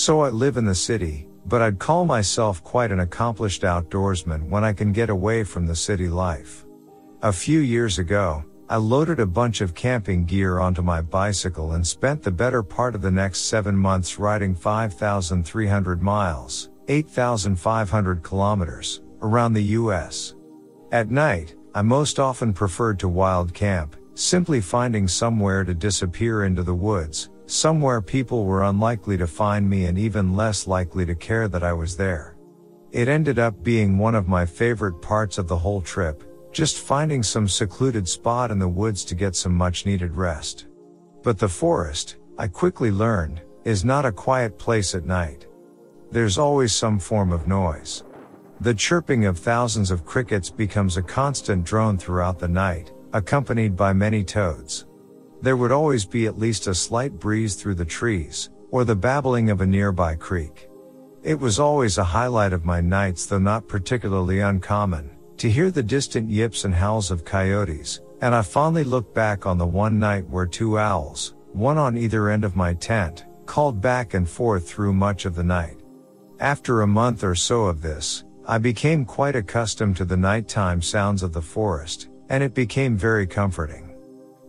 So I live in the city, but I'd call myself quite an accomplished outdoorsman when I can get away from the city life. A few years ago, I loaded a bunch of camping gear onto my bicycle and spent the better part of the next seven months riding 5,300 miles, 8,500 kilometers, around the US. At night, I most often preferred to wild camp, simply finding somewhere to disappear into the woods, somewhere people were unlikely to find me and even less likely to care that I was there. It ended up being one of my favorite parts of the whole trip, just finding some secluded spot in the woods to get some much needed rest. But the forest, I quickly learned, is not a quiet place at night. There's always some form of noise. The chirping of thousands of crickets becomes a constant drone throughout the night, accompanied by many toads. There would always be at least a slight breeze through the trees, or the babbling of a nearby creek. It was always a highlight of my nights though not particularly uncommon, to hear the distant yips and howls of coyotes, and I fondly look back on the one night where two owls, one on either end of my tent, called back and forth through much of the night. After a month or so of this, I became quite accustomed to the nighttime sounds of the forest, and it became very comforting.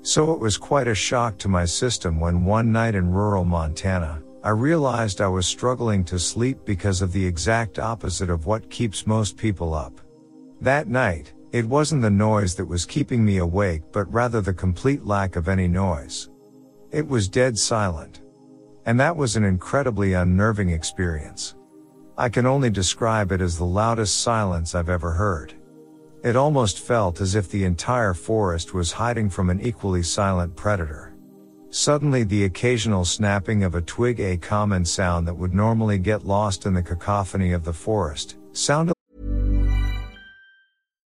So it was quite a shock to my system when one night in rural Montana, I realized I was struggling to sleep because of the exact opposite of what keeps most people up. That night, it wasn't the noise that was keeping me awake but rather the complete lack of any noise. It was dead silent. And that was an incredibly unnerving experience. I can only describe it as the loudest silence I've ever heard. It almost felt as if the entire forest was hiding from an equally silent predator. Suddenly the occasional snapping of a twig, a common sound that would normally get lost in the cacophony of the forest, sounded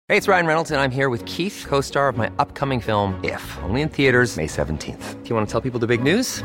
Hey, it's Ryan Reynolds and I'm here with Keith, co-star of my upcoming film, If, only in theaters May 17th. Do you want to tell people the big news?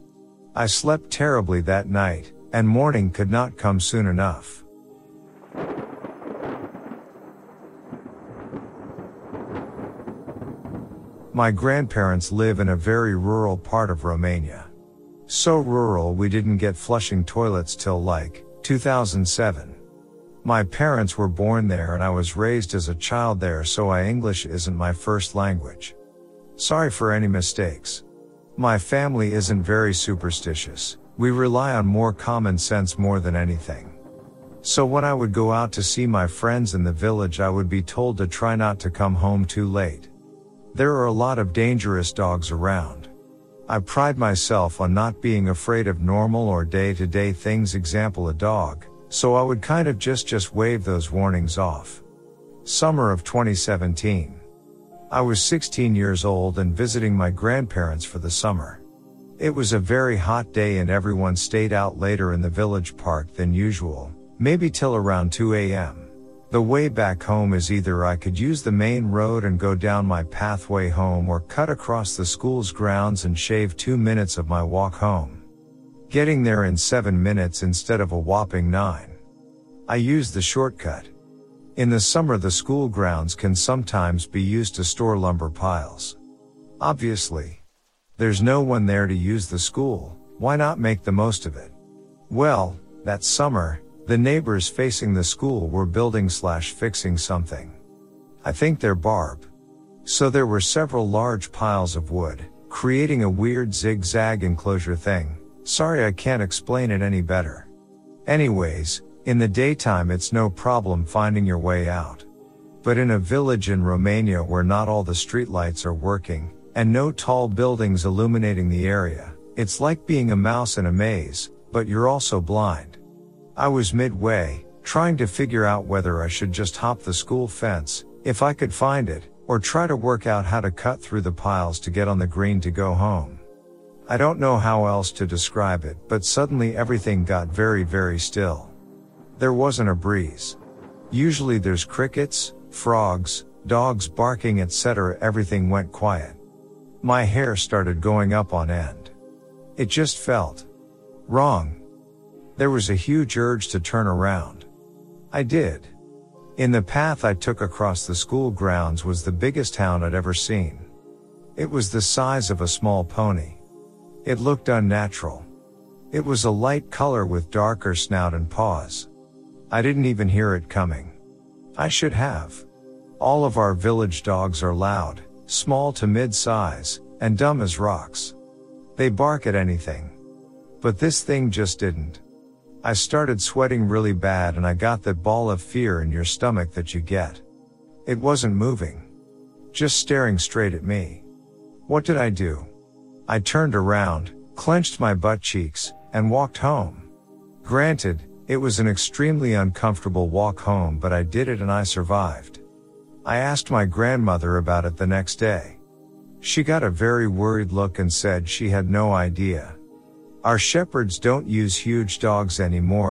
I slept terribly that night, and morning could not come soon enough. My grandparents live in a very rural part of Romania. So rural we didn't get flushing toilets till like 2007. My parents were born there and I was raised as a child there so I English isn't my first language. Sorry for any mistakes. My family isn't very superstitious. We rely on more common sense more than anything. So when I would go out to see my friends in the village, I would be told to try not to come home too late. There are a lot of dangerous dogs around. I pride myself on not being afraid of normal or day to day things, example a dog, so I would kind of just just wave those warnings off. Summer of 2017. I was 16 years old and visiting my grandparents for the summer. It was a very hot day and everyone stayed out later in the village park than usual, maybe till around 2 a.m. The way back home is either I could use the main road and go down my pathway home or cut across the school's grounds and shave two minutes of my walk home. Getting there in seven minutes instead of a whopping nine. I used the shortcut. In the summer the school grounds can sometimes be used to store lumber piles. Obviously. There's no one there to use the school, why not make the most of it? Well, that summer, the neighbors facing the school were building slash fixing something. I think they're barb. So there were several large piles of wood, creating a weird zigzag enclosure thing. Sorry I can't explain it any better. Anyways, In the daytime it's no problem finding your way out. But in a village in Romania where not all the streetlights are working, and no tall buildings illuminating the area, it's like being a mouse in a maze, but you're also blind. I was midway, trying to figure out whether I should just hop the school fence, if I could find it, or try to work out how to cut through the piles to get on the green to go home. I don't know how else to describe it, but suddenly everything got very, very still. There wasn't a breeze. Usually there's crickets, frogs, dogs barking, etc. Everything went quiet. My hair started going up on end. It just felt wrong. There was a huge urge to turn around. I did. In the path I took across the school grounds was the biggest hound I'd ever seen. It was the size of a small pony. It looked unnatural. It was a light color with darker snout and paws. I didn't even hear it coming. I should have. All of our village dogs are loud, small to mid-size, and dumb as rocks. They bark at anything. But this thing just didn't. I started sweating really bad and I got that ball of fear in your stomach that you get. It wasn't moving. Just staring straight at me. What did I do? I turned around, clenched my butt cheeks, and walked home. Granted, it was an extremely uncomfortable walk home, but I did it and I survived. I asked my grandmother about it the next day. She got a very worried look and said she had no idea. Our shepherds don't use huge dogs anymore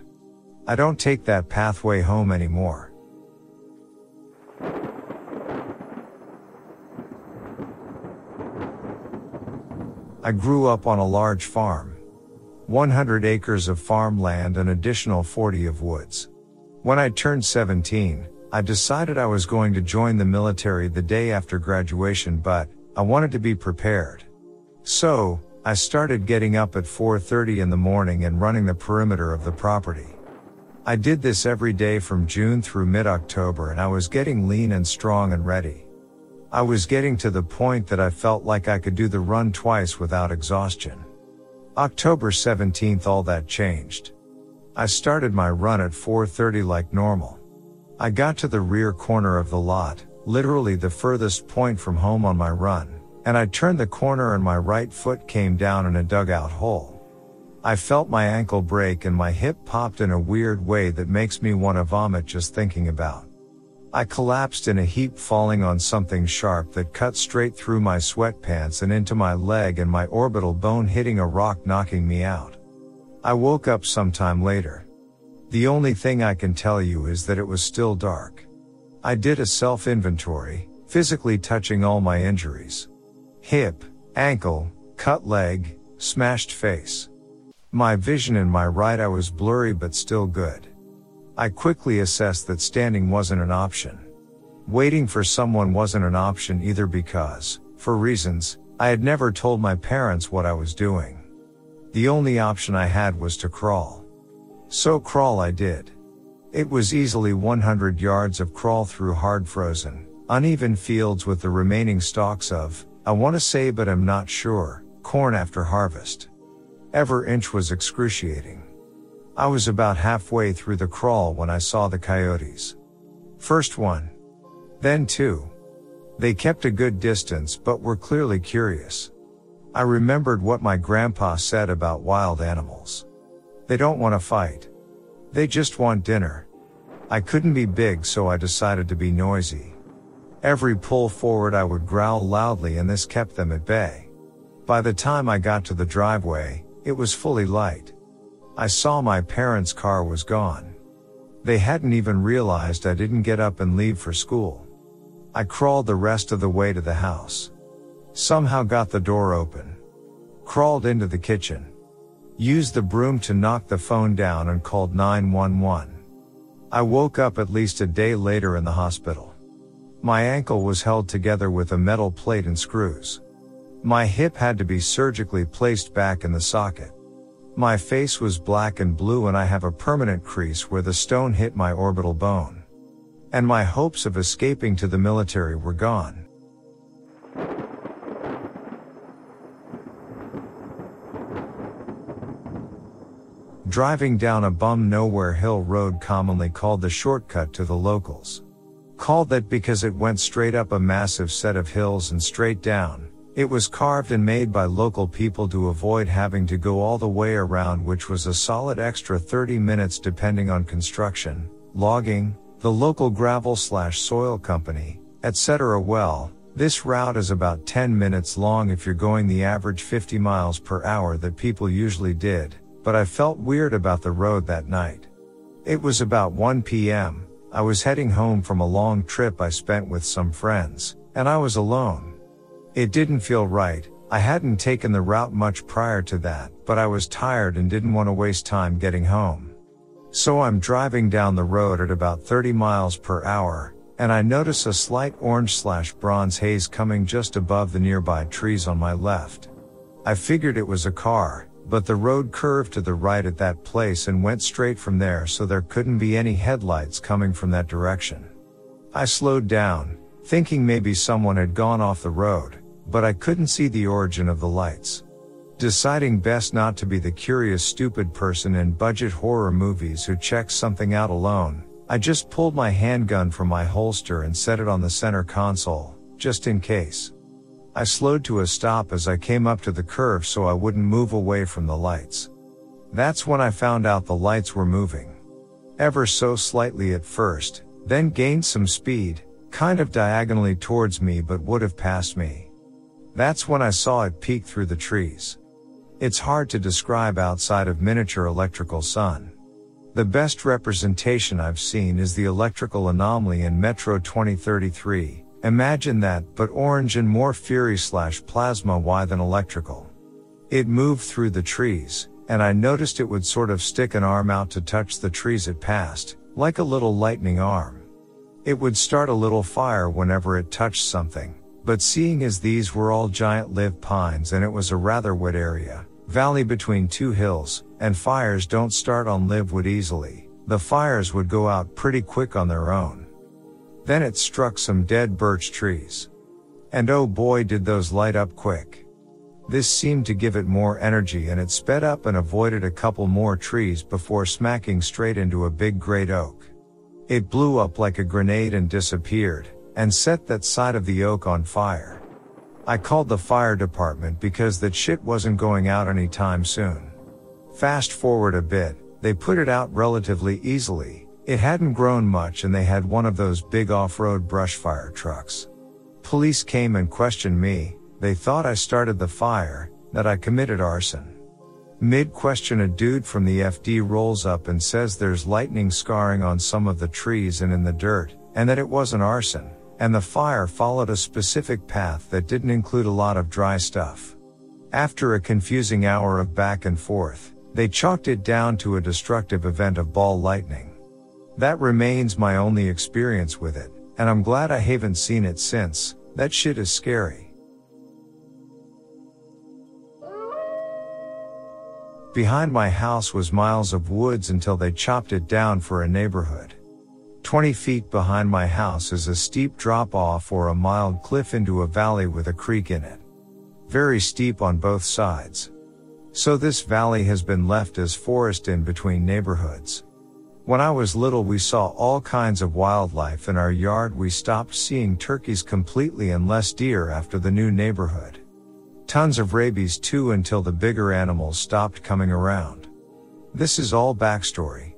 I don't take that pathway home anymore. I grew up on a large farm. 100 acres of farmland and additional 40 of woods. When I turned 17, I decided I was going to join the military the day after graduation, but I wanted to be prepared. So, I started getting up at 4.30 in the morning and running the perimeter of the property. I did this every day from June through mid-October and I was getting lean and strong and ready. I was getting to the point that I felt like I could do the run twice without exhaustion. October 17th all that changed. I started my run at 4.30 like normal. I got to the rear corner of the lot, literally the furthest point from home on my run, and I turned the corner and my right foot came down in a dugout hole. I felt my ankle break and my hip popped in a weird way that makes me want to vomit just thinking about. I collapsed in a heap falling on something sharp that cut straight through my sweatpants and into my leg and my orbital bone hitting a rock knocking me out. I woke up sometime later. The only thing I can tell you is that it was still dark. I did a self inventory, physically touching all my injuries. Hip, ankle, cut leg, smashed face. My vision in my right eye was blurry but still good. I quickly assessed that standing wasn't an option. Waiting for someone wasn't an option either because, for reasons, I had never told my parents what I was doing. The only option I had was to crawl. So crawl I did. It was easily 100 yards of crawl through hard frozen, uneven fields with the remaining stalks of, I want to say but I'm not sure, corn after harvest. Every inch was excruciating. I was about halfway through the crawl when I saw the coyotes. First one. Then two. They kept a good distance but were clearly curious. I remembered what my grandpa said about wild animals. They don't want to fight. They just want dinner. I couldn't be big so I decided to be noisy. Every pull forward I would growl loudly and this kept them at bay. By the time I got to the driveway, it was fully light. I saw my parents' car was gone. They hadn't even realized I didn't get up and leave for school. I crawled the rest of the way to the house. Somehow got the door open. Crawled into the kitchen. Used the broom to knock the phone down and called 911. I woke up at least a day later in the hospital. My ankle was held together with a metal plate and screws. My hip had to be surgically placed back in the socket. My face was black and blue and I have a permanent crease where the stone hit my orbital bone. And my hopes of escaping to the military were gone. Driving down a bum nowhere hill road commonly called the shortcut to the locals. Called that because it went straight up a massive set of hills and straight down, it was carved and made by local people to avoid having to go all the way around which was a solid extra 30 minutes depending on construction, logging, the local gravel slash soil company, etc. Well, this route is about 10 minutes long if you're going the average 50 miles per hour that people usually did, but I felt weird about the road that night. It was about 1 p.m., I was heading home from a long trip I spent with some friends, and I was alone. It didn't feel right. I hadn't taken the route much prior to that, but I was tired and didn't want to waste time getting home. So I'm driving down the road at about 30 miles per hour, and I notice a slight orange slash bronze haze coming just above the nearby trees on my left. I figured it was a car, but the road curved to the right at that place and went straight from there so there couldn't be any headlights coming from that direction. I slowed down, thinking maybe someone had gone off the road, but I couldn't see the origin of the lights. Deciding best not to be the curious stupid person in budget horror movies who checks something out alone, I just pulled my handgun from my holster and set it on the center console, just in case. I slowed to a stop as I came up to the curve so I wouldn't move away from the lights. That's when I found out the lights were moving. Ever so slightly at first, then gained some speed, kind of diagonally towards me but would have passed me. That's when I saw it peek through the trees. It's hard to describe outside of miniature electrical sun. The best representation I've seen is the electrical anomaly in Metro 2033. Imagine that, but orange and more fury slash plasma Y than electrical. It moved through the trees, and I noticed it would sort of stick an arm out to touch the trees it passed, like a little lightning arm. It would start a little fire whenever it touched something, but seeing as these were all giant live pines and it was a rather wet area, valley between two hills, and fires don't start on live wood easily, the fires would go out pretty quick on their own. Then it struck some dead birch trees. And oh boy did those light up quick. This seemed to give it more energy and it sped up and avoided a couple more trees before smacking straight into a big great oak. It blew up like a grenade and disappeared, and set that side of the oak on fire. I called the fire department because that shit wasn't going out anytime soon. Fast forward a bit, they put it out relatively easily. It hadn't grown much and they had one of those big off-road brush fire trucks. Police came and questioned me, they thought I started the fire, that I committed arson. Mid question a dude from the FD rolls up and says there's lightning scarring on some of the trees and in the dirt, and that it wasn't arson, and the fire followed a specific path that didn't include a lot of dry stuff. After a confusing hour of back and forth, they chalked it down to a destructive event of ball lightning. That remains my only experience with it, and I'm glad I haven't seen it since, that shit is scary. Behind my house was miles of woods until they chopped it down for a neighborhood. 20 feet behind my house is a steep drop off or a mild cliff into a valley with a creek in it. Very steep on both sides. So this valley has been left as forest in between neighborhoods. When I was little we saw all kinds of wildlife in our yard we stopped seeing turkeys completely and less deer after the new neighborhood. Tons of rabies too until the bigger animals stopped coming around. This is all backstory.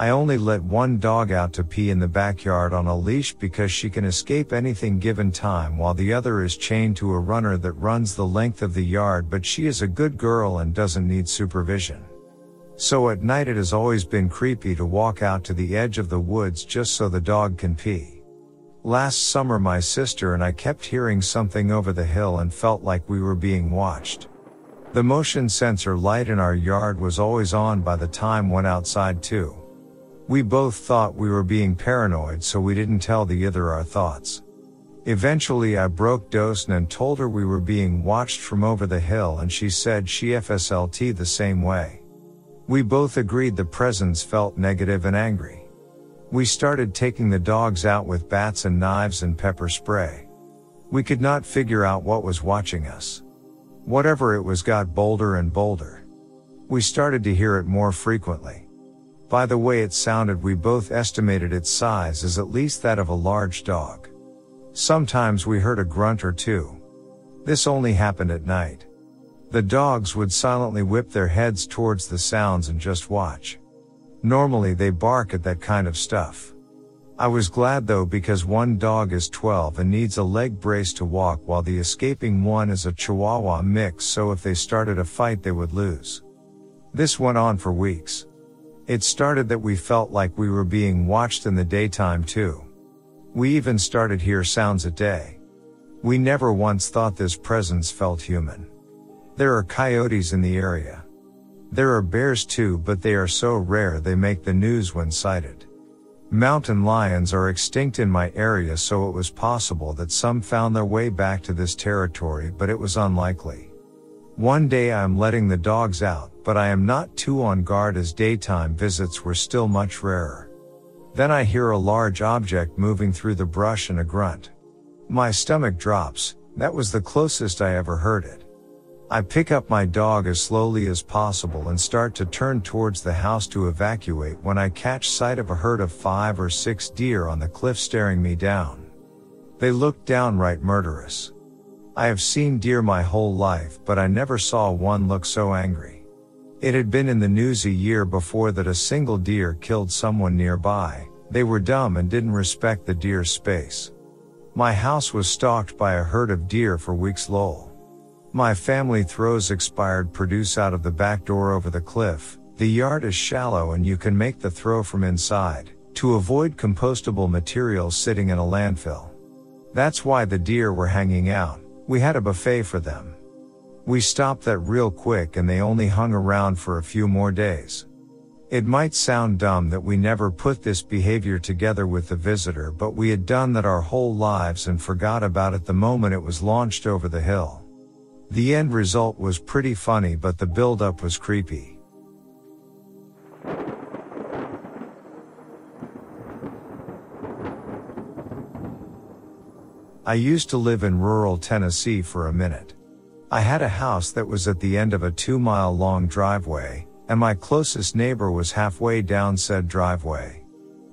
I only let one dog out to pee in the backyard on a leash because she can escape anything given time while the other is chained to a runner that runs the length of the yard but she is a good girl and doesn't need supervision. So at night it has always been creepy to walk out to the edge of the woods just so the dog can pee. Last summer my sister and I kept hearing something over the hill and felt like we were being watched. The motion sensor light in our yard was always on by the time went outside too. We both thought we were being paranoid so we didn't tell the other our thoughts. Eventually I broke Dosen and told her we were being watched from over the hill and she said she FSLT the same way. We both agreed the presence felt negative and angry. We started taking the dogs out with bats and knives and pepper spray. We could not figure out what was watching us. Whatever it was got bolder and bolder. We started to hear it more frequently. By the way it sounded we both estimated its size as at least that of a large dog. Sometimes we heard a grunt or two. This only happened at night. The dogs would silently whip their heads towards the sounds and just watch. Normally they bark at that kind of stuff. I was glad though because one dog is 12 and needs a leg brace to walk while the escaping one is a Chihuahua mix so if they started a fight they would lose. This went on for weeks. It started that we felt like we were being watched in the daytime too. We even started hear sounds at day. We never once thought this presence felt human. There are coyotes in the area. There are bears too, but they are so rare they make the news when sighted. Mountain lions are extinct in my area so it was possible that some found their way back to this territory but it was unlikely. One day I am letting the dogs out, but I am not too on guard as daytime visits were still much rarer. Then I hear a large object moving through the brush and a grunt. My stomach drops, that was the closest I ever heard it. I pick up my dog as slowly as possible and start to turn towards the house to evacuate when I catch sight of a herd of five or six deer on the cliff staring me down. They look downright murderous. I have seen deer my whole life, but I never saw one look so angry. It had been in the news a year before that a single deer killed someone nearby. They were dumb and didn't respect the deer's space. My house was stalked by a herd of deer for weeks lol. My family throws expired produce out of the back door over the cliff. The yard is shallow and you can make the throw from inside to avoid compostable materials sitting in a landfill. That's why the deer were hanging out. We had a buffet for them. We stopped that real quick and they only hung around for a few more days. It might sound dumb that we never put this behavior together with the visitor, but we had done that our whole lives and forgot about it the moment it was launched over the hill. The end result was pretty funny but the build up was creepy. I used to live in rural Tennessee for a minute. I had a house that was at the end of a two mile long driveway, and my closest neighbor was halfway down said driveway.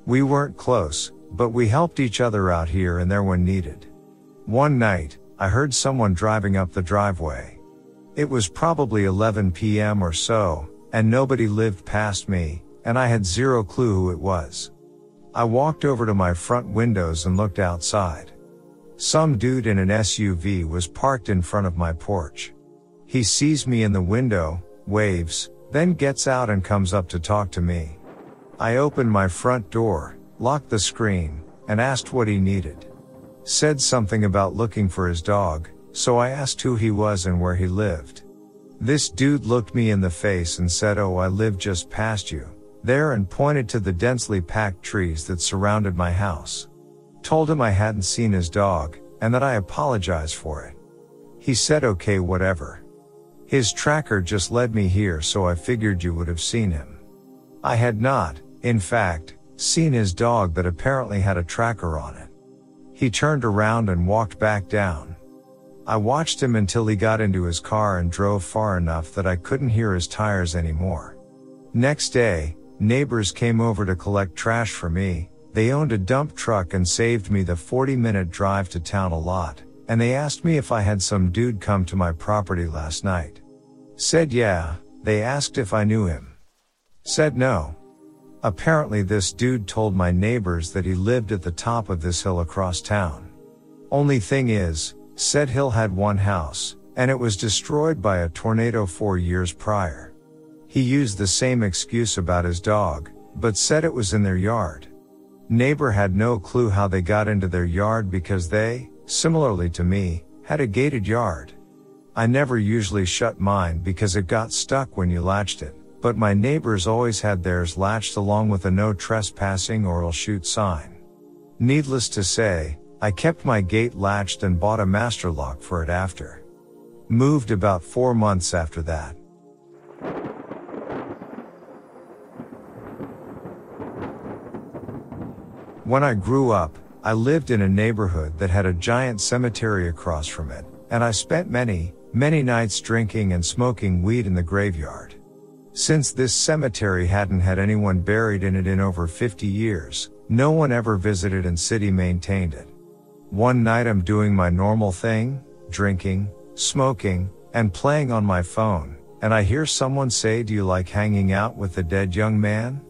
We weren't close, but we helped each other out here and there when needed. One night, I heard someone driving up the driveway. It was probably 11 p.m. or so, and nobody lived past me, and I had zero clue who it was. I walked over to my front windows and looked outside. Some dude in an SUV was parked in front of my porch. He sees me in the window, waves, then gets out and comes up to talk to me. I opened my front door, locked the screen, and asked what he needed. Said something about looking for his dog, so I asked who he was and where he lived. This dude looked me in the face and said, Oh, I live just past you, there and pointed to the densely packed trees that surrounded my house. Told him I hadn't seen his dog, and that I apologized for it. He said okay whatever. His tracker just led me here so I figured you would have seen him. I had not, in fact, seen his dog that apparently had a tracker on it. He turned around and walked back down. I watched him until he got into his car and drove far enough that I couldn't hear his tires anymore. Next day, neighbors came over to collect trash for me. They owned a dump truck and saved me the 40 minute drive to town a lot. And they asked me if I had some dude come to my property last night. Said yeah, they asked if I knew him. Said no. Apparently this dude told my neighbors that he lived at the top of this hill across town. Only thing is, said hill had one house, and it was destroyed by a tornado four years prior. He used the same excuse about his dog, but said it was in their yard. Neighbor had no clue how they got into their yard because they, similarly to me, had a gated yard. I never usually shut mine because it got stuck when you latched it but my neighbors always had theirs latched along with a no trespassing or I'll shoot sign. Needless to say, I kept my gate latched and bought a master lock for it after. Moved about four months after that. When I grew up, I lived in a neighborhood that had a giant cemetery across from it, and I spent many, many nights drinking and smoking weed in the graveyard. Since this cemetery hadn't had anyone buried in it in over 50 years, no one ever visited and city maintained it. One night I'm doing my normal thing, drinking, smoking, and playing on my phone, and I hear someone say, do you like hanging out with the dead young man?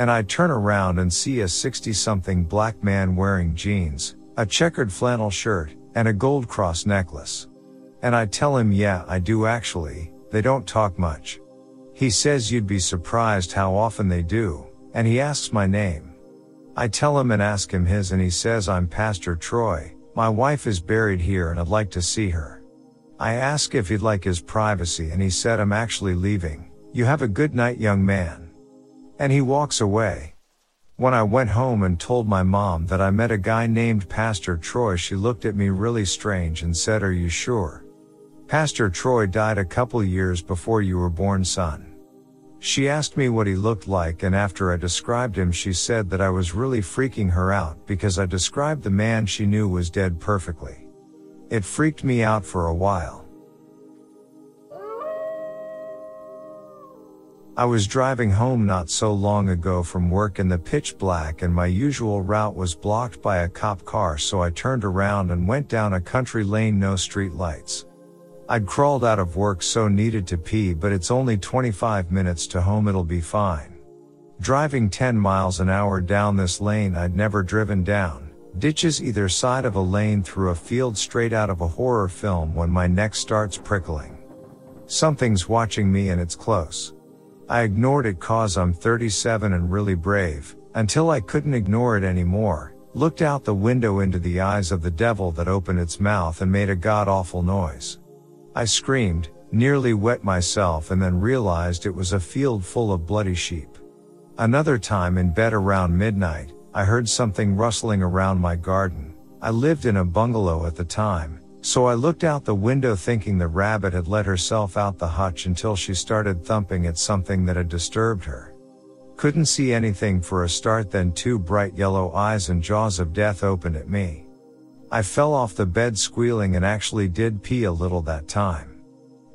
And I turn around and see a 60 something black man wearing jeans, a checkered flannel shirt, and a gold cross necklace. And I tell him, yeah, I do actually, they don't talk much. He says you'd be surprised how often they do, and he asks my name. I tell him and ask him his and he says I'm Pastor Troy, my wife is buried here and I'd like to see her. I ask if he'd like his privacy and he said I'm actually leaving, you have a good night young man. And he walks away. When I went home and told my mom that I met a guy named Pastor Troy, she looked at me really strange and said, Are you sure? Pastor Troy died a couple years before you were born, son. She asked me what he looked like and after I described him she said that I was really freaking her out because I described the man she knew was dead perfectly. It freaked me out for a while. I was driving home not so long ago from work in the pitch black and my usual route was blocked by a cop car so I turned around and went down a country lane no street lights. I'd crawled out of work so needed to pee but it's only 25 minutes to home it'll be fine. Driving 10 miles an hour down this lane I'd never driven down, ditches either side of a lane through a field straight out of a horror film when my neck starts prickling. Something's watching me and it's close. I ignored it cause I'm 37 and really brave, until I couldn't ignore it anymore, looked out the window into the eyes of the devil that opened its mouth and made a god awful noise. I screamed, nearly wet myself and then realized it was a field full of bloody sheep. Another time in bed around midnight, I heard something rustling around my garden. I lived in a bungalow at the time, so I looked out the window thinking the rabbit had let herself out the hutch until she started thumping at something that had disturbed her. Couldn't see anything for a start then two bright yellow eyes and jaws of death opened at me. I fell off the bed squealing and actually did pee a little that time.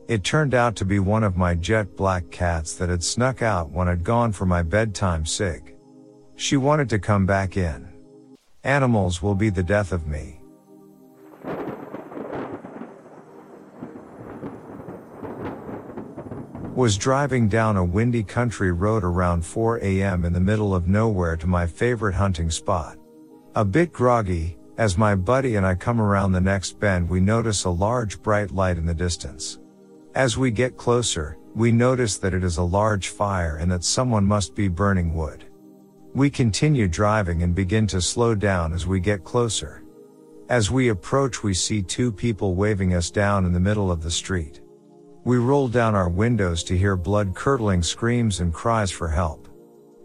It turned out to be one of my jet black cats that had snuck out when I'd gone for my bedtime cig. She wanted to come back in. Animals will be the death of me. Was driving down a windy country road around 4 a.m. in the middle of nowhere to my favorite hunting spot. A bit groggy, as my buddy and I come around the next bend we notice a large bright light in the distance. As we get closer, we notice that it is a large fire and that someone must be burning wood. We continue driving and begin to slow down as we get closer. As we approach we see two people waving us down in the middle of the street. We roll down our windows to hear blood curdling screams and cries for help.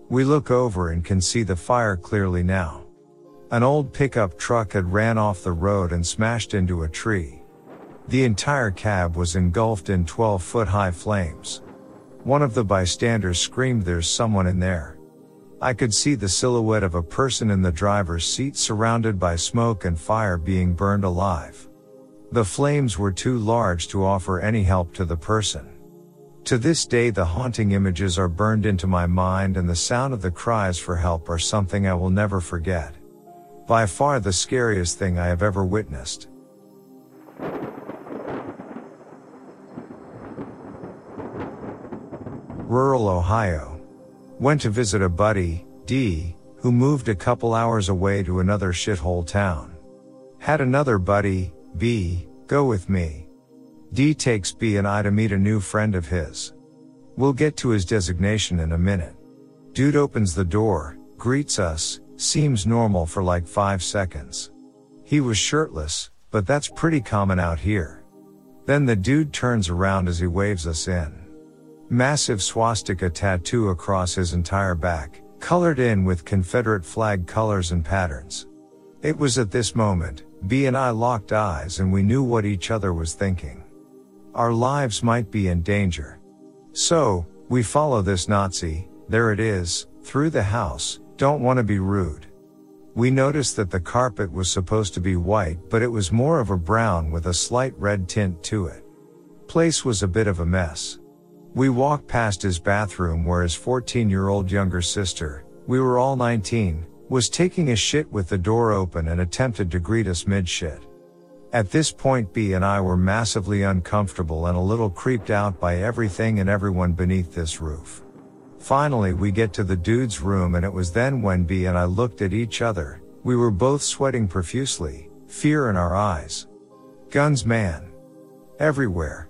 We look over and can see the fire clearly now. An old pickup truck had ran off the road and smashed into a tree. The entire cab was engulfed in 12 foot high flames. One of the bystanders screamed there's someone in there. I could see the silhouette of a person in the driver's seat surrounded by smoke and fire being burned alive. The flames were too large to offer any help to the person. To this day the haunting images are burned into my mind and the sound of the cries for help are something I will never forget. By far the scariest thing I have ever witnessed. Rural Ohio. Went to visit a buddy, D, who moved a couple hours away to another shithole town. Had another buddy, B, go with me. D takes B and I to meet a new friend of his. We'll get to his designation in a minute. Dude opens the door, greets us, seems normal for like 5 seconds. He was shirtless, but that's pretty common out here. Then the dude turns around as he waves us in. Massive swastika tattoo across his entire back, colored in with Confederate flag colors and patterns. It was at this moment, B and I locked eyes and we knew what each other was thinking. Our lives might be in danger. So, we follow this Nazi, there it is, through the house, don't want to be rude. We noticed that the carpet was supposed to be white, but it was more of a brown with a slight red tint to it. Place was a bit of a mess. We walked past his bathroom where his 14 year old younger sister, we were all 19, was taking a shit with the door open and attempted to greet us mid shit. At this point B and I were massively uncomfortable and a little creeped out by everything and everyone beneath this roof. Finally we get to the dude's room and it was then when B and I looked at each other, we were both sweating profusely, fear in our eyes. Guns man. Everywhere.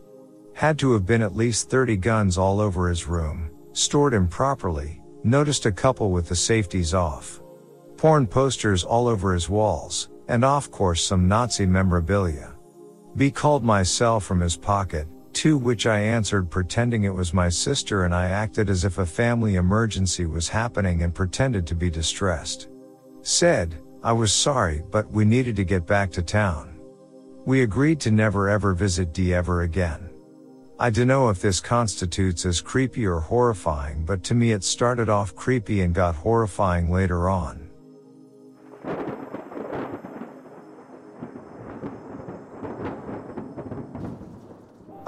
Had to have been at least 30 guns all over his room, stored improperly, noticed a couple with the safeties off. Porn posters all over his walls, and of course some Nazi memorabilia. B called my cell from his pocket, to which I answered pretending it was my sister and I acted as if a family emergency was happening and pretended to be distressed. Said, I was sorry, but we needed to get back to town. We agreed to never ever visit D ever again. I dunno if this constitutes as creepy or horrifying, but to me it started off creepy and got horrifying later on.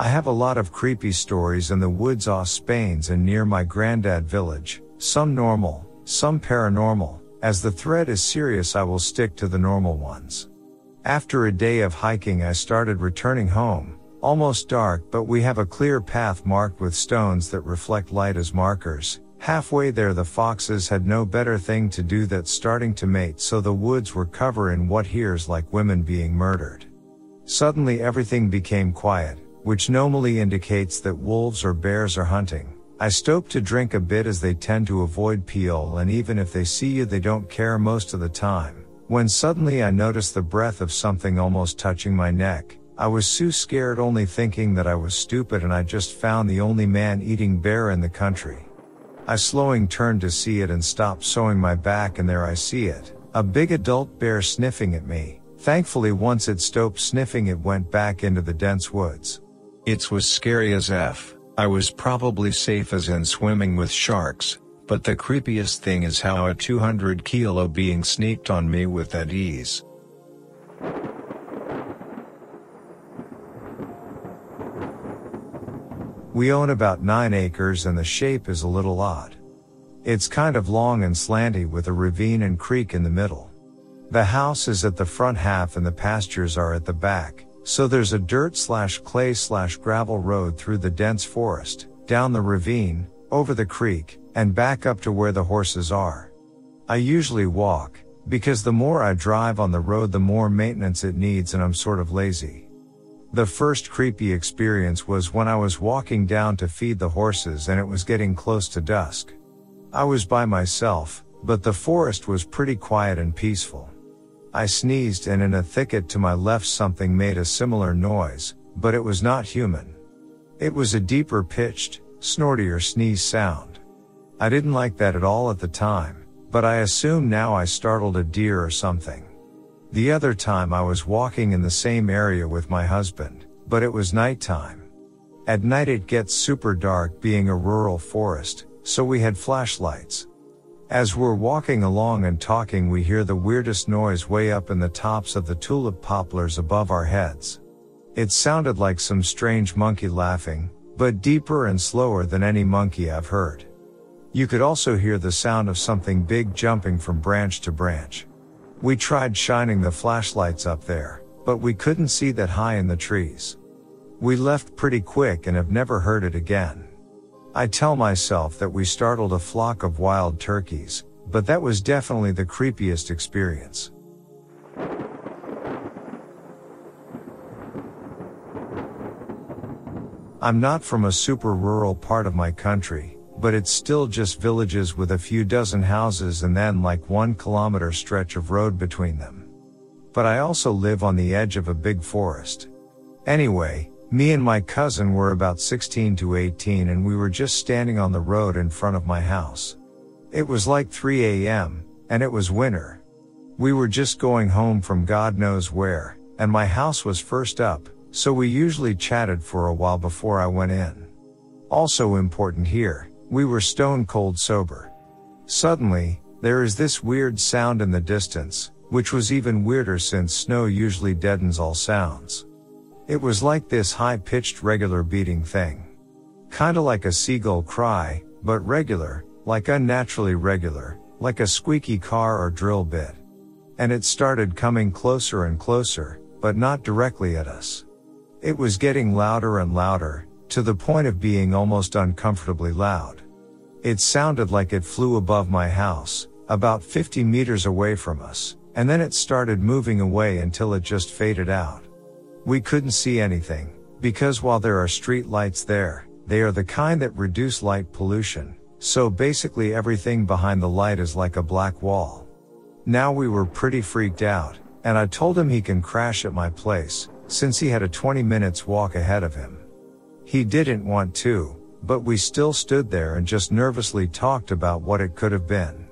I have a lot of creepy stories in the woods off Spain's and near my granddad village, some normal, some paranormal. As the thread is serious, I will stick to the normal ones. After a day of hiking, I started returning home, almost dark, but we have a clear path marked with stones that reflect light as markers. Halfway there, the foxes had no better thing to do than starting to mate, so the woods were covered in what hears like women being murdered. Suddenly everything became quiet, which normally indicates that wolves or bears are hunting. I stopped to drink a bit as they tend to avoid peel and even if they see you they don't care most of the time. When suddenly I noticed the breath of something almost touching my neck, I was so scared only thinking that I was stupid and I just found the only man eating bear in the country. I slowing turned to see it and stopped sewing my back and there I see it. A big adult bear sniffing at me. Thankfully once it stopped sniffing it went back into the dense woods. It's was scary as F, I was probably safe as in swimming with sharks, but the creepiest thing is how a 200 kilo being sneaked on me with that ease. We own about 9 acres and the shape is a little odd. It's kind of long and slanty with a ravine and creek in the middle. The house is at the front half and the pastures are at the back so there's a dirt slash clay slash gravel road through the dense forest, down the ravine, over the creek, and back up to where the horses are. I usually walk, because the more I drive on the road the more maintenance it needs and I'm sort of lazy. The first creepy experience was when I was walking down to feed the horses and it was getting close to dusk. I was by myself, but the forest was pretty quiet and peaceful. I sneezed and in a thicket to my left something made a similar noise, but it was not human. It was a deeper pitched, snortier sneeze sound. I didn't like that at all at the time, but I assume now I startled a deer or something. The other time I was walking in the same area with my husband, but it was nighttime. At night it gets super dark being a rural forest, so we had flashlights. As we're walking along and talking, we hear the weirdest noise way up in the tops of the tulip poplars above our heads. It sounded like some strange monkey laughing, but deeper and slower than any monkey I've heard. You could also hear the sound of something big jumping from branch to branch. We tried shining the flashlights up there, but we couldn't see that high in the trees. We left pretty quick and have never heard it again. I tell myself that we startled a flock of wild turkeys, but that was definitely the creepiest experience. I'm not from a super rural part of my country, but it's still just villages with a few dozen houses and then like one kilometer stretch of road between them. But I also live on the edge of a big forest. Anyway, me and my cousin were about 16 to 18 and we were just standing on the road in front of my house. It was like 3 a.m., and it was winter. We were just going home from God knows where, and my house was first up, so we usually chatted for a while before I went in. Also important here, we were stone cold sober. Suddenly, there is this weird sound in the distance, which was even weirder since snow usually deadens all sounds. It was like this high pitched regular beating thing. Kinda like a seagull cry, but regular, like unnaturally regular, like a squeaky car or drill bit. And it started coming closer and closer, but not directly at us. It was getting louder and louder, to the point of being almost uncomfortably loud. It sounded like it flew above my house, about 50 meters away from us, and then it started moving away until it just faded out. We couldn't see anything, because while there are street lights there, they are the kind that reduce light pollution, so basically everything behind the light is like a black wall. Now we were pretty freaked out, and I told him he can crash at my place, since he had a 20 minutes walk ahead of him. He didn't want to, but we still stood there and just nervously talked about what it could have been.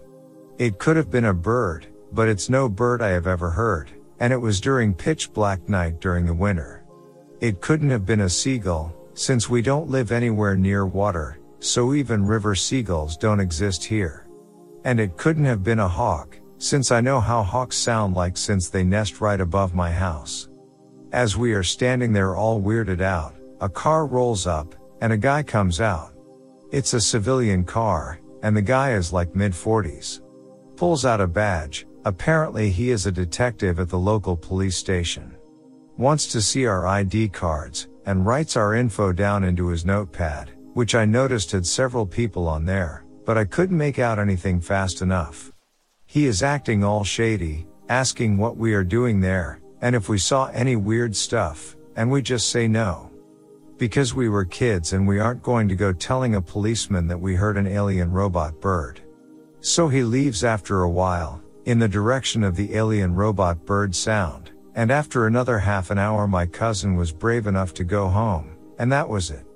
It could have been a bird, but it's no bird I have ever heard and it was during pitch black night during the winter. It couldn't have been a seagull, since we don't live anywhere near water, so even river seagulls don't exist here. And it couldn't have been a hawk, since I know how hawks sound like since they nest right above my house. As we are standing there all weirded out, a car rolls up, and a guy comes out. It's a civilian car, and the guy is like mid 40s. Pulls out a badge, Apparently he is a detective at the local police station. Wants to see our ID cards, and writes our info down into his notepad, which I noticed had several people on there, but I couldn't make out anything fast enough. He is acting all shady, asking what we are doing there, and if we saw any weird stuff, and we just say no. Because we were kids and we aren't going to go telling a policeman that we heard an alien robot bird. So he leaves after a while, in the direction of the alien robot bird sound, and after another half an hour my cousin was brave enough to go home, and that was it.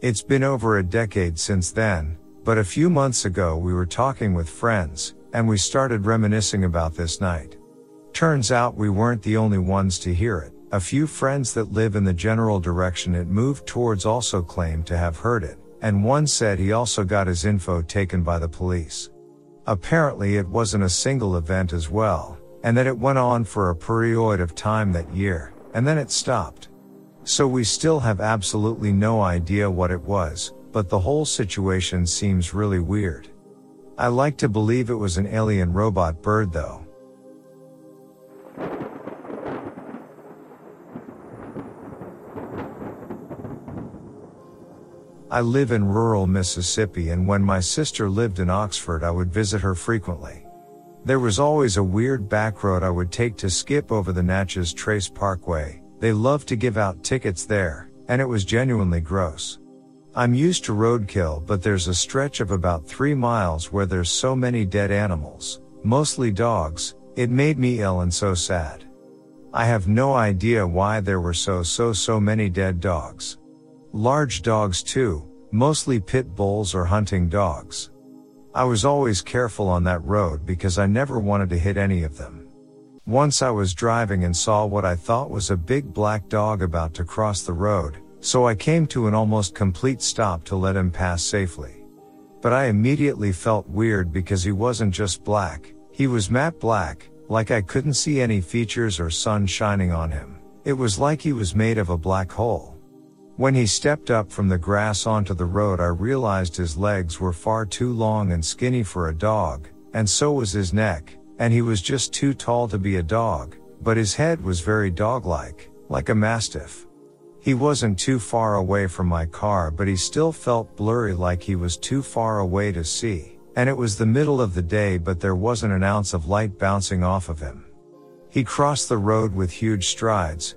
It's been over a decade since then, but a few months ago we were talking with friends, and we started reminiscing about this night. Turns out we weren't the only ones to hear it. A few friends that live in the general direction it moved towards also claimed to have heard it, and one said he also got his info taken by the police. Apparently it wasn't a single event as well, and that it went on for a period of time that year, and then it stopped. So we still have absolutely no idea what it was, but the whole situation seems really weird. I like to believe it was an alien robot bird though. I live in rural Mississippi and when my sister lived in Oxford I would visit her frequently. There was always a weird back road I would take to skip over the Natchez Trace Parkway. They loved to give out tickets there, and it was genuinely gross. I'm used to roadkill but there's a stretch of about three miles where there's so many dead animals, mostly dogs, it made me ill and so sad. I have no idea why there were so so so many dead dogs. Large dogs too, mostly pit bulls or hunting dogs. I was always careful on that road because I never wanted to hit any of them. Once I was driving and saw what I thought was a big black dog about to cross the road, so I came to an almost complete stop to let him pass safely. But I immediately felt weird because he wasn't just black, he was matte black, like I couldn't see any features or sun shining on him. It was like he was made of a black hole. When he stepped up from the grass onto the road, I realized his legs were far too long and skinny for a dog, and so was his neck, and he was just too tall to be a dog, but his head was very dog-like, like a mastiff. He wasn't too far away from my car, but he still felt blurry like he was too far away to see, and it was the middle of the day, but there wasn't an ounce of light bouncing off of him. He crossed the road with huge strides,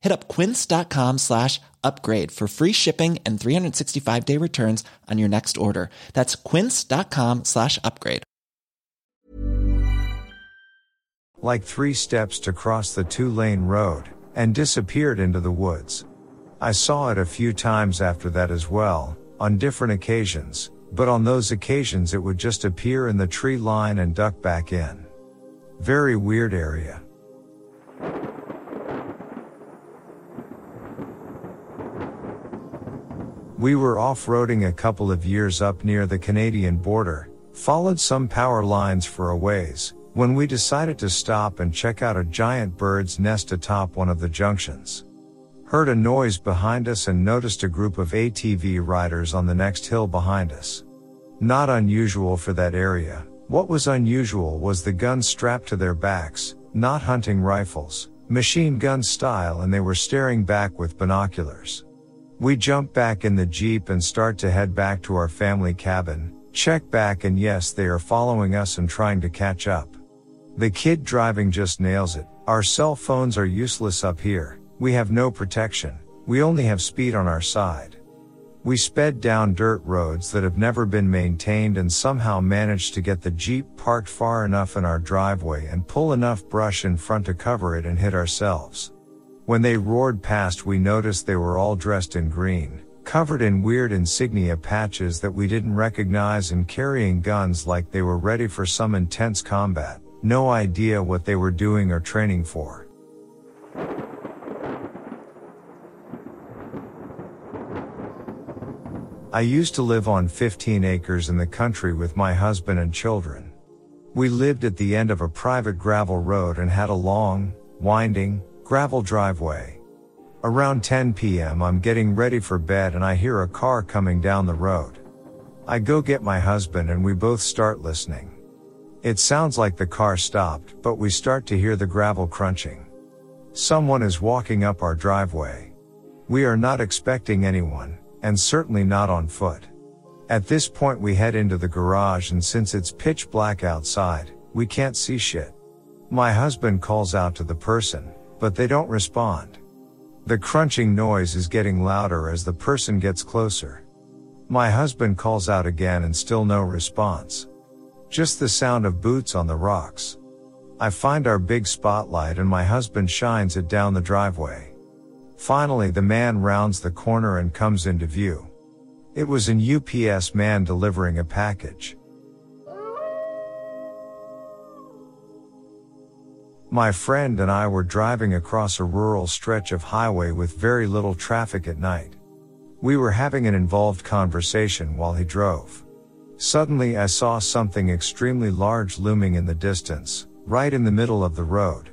Hit up quince.com slash upgrade for free shipping and 365 day returns on your next order. That's quince.com slash upgrade. Like three steps to cross the two lane road and disappeared into the woods. I saw it a few times after that as well, on different occasions, but on those occasions it would just appear in the tree line and duck back in. Very weird area. We were off-roading a couple of years up near the Canadian border, followed some power lines for a ways, when we decided to stop and check out a giant bird's nest atop one of the junctions. Heard a noise behind us and noticed a group of ATV riders on the next hill behind us. Not unusual for that area. What was unusual was the guns strapped to their backs, not hunting rifles, machine gun style and they were staring back with binoculars. We jump back in the Jeep and start to head back to our family cabin, check back and yes, they are following us and trying to catch up. The kid driving just nails it. Our cell phones are useless up here. We have no protection. We only have speed on our side. We sped down dirt roads that have never been maintained and somehow managed to get the Jeep parked far enough in our driveway and pull enough brush in front to cover it and hit ourselves. When they roared past, we noticed they were all dressed in green, covered in weird insignia patches that we didn't recognize and carrying guns like they were ready for some intense combat. No idea what they were doing or training for. I used to live on 15 acres in the country with my husband and children. We lived at the end of a private gravel road and had a long, winding, Gravel driveway. Around 10 p.m. I'm getting ready for bed and I hear a car coming down the road. I go get my husband and we both start listening. It sounds like the car stopped, but we start to hear the gravel crunching. Someone is walking up our driveway. We are not expecting anyone, and certainly not on foot. At this point we head into the garage and since it's pitch black outside, we can't see shit. My husband calls out to the person, but they don't respond. The crunching noise is getting louder as the person gets closer. My husband calls out again and still no response. Just the sound of boots on the rocks. I find our big spotlight and my husband shines it down the driveway. Finally the man rounds the corner and comes into view. It was an UPS man delivering a package. My friend and I were driving across a rural stretch of highway with very little traffic at night. We were having an involved conversation while he drove. Suddenly I saw something extremely large looming in the distance, right in the middle of the road.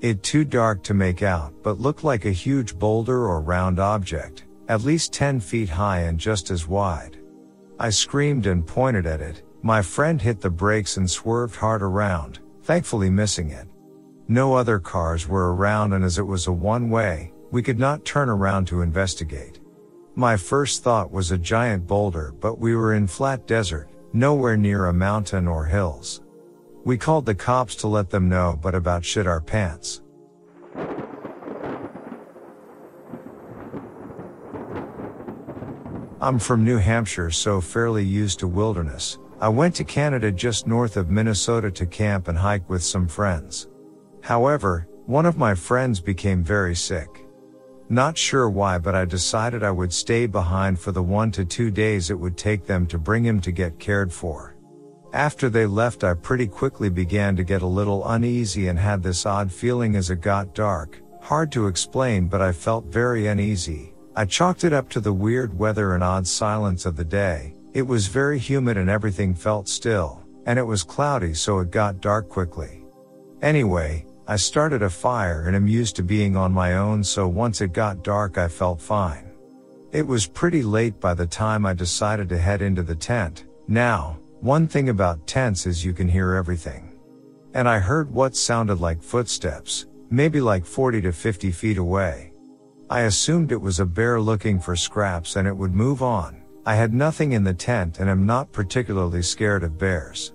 It too dark to make out, but looked like a huge boulder or round object, at least 10 feet high and just as wide. I screamed and pointed at it. My friend hit the brakes and swerved hard around, thankfully missing it. No other cars were around and as it was a one way, we could not turn around to investigate. My first thought was a giant boulder, but we were in flat desert, nowhere near a mountain or hills. We called the cops to let them know, but about shit our pants. I'm from New Hampshire, so fairly used to wilderness. I went to Canada just north of Minnesota to camp and hike with some friends. However, one of my friends became very sick. Not sure why, but I decided I would stay behind for the one to two days it would take them to bring him to get cared for. After they left, I pretty quickly began to get a little uneasy and had this odd feeling as it got dark. Hard to explain, but I felt very uneasy. I chalked it up to the weird weather and odd silence of the day. It was very humid and everything felt still, and it was cloudy so it got dark quickly. Anyway, I started a fire and am used to being on my own so once it got dark I felt fine. It was pretty late by the time I decided to head into the tent. Now, one thing about tents is you can hear everything. And I heard what sounded like footsteps, maybe like 40 to 50 feet away. I assumed it was a bear looking for scraps and it would move on. I had nothing in the tent and am not particularly scared of bears.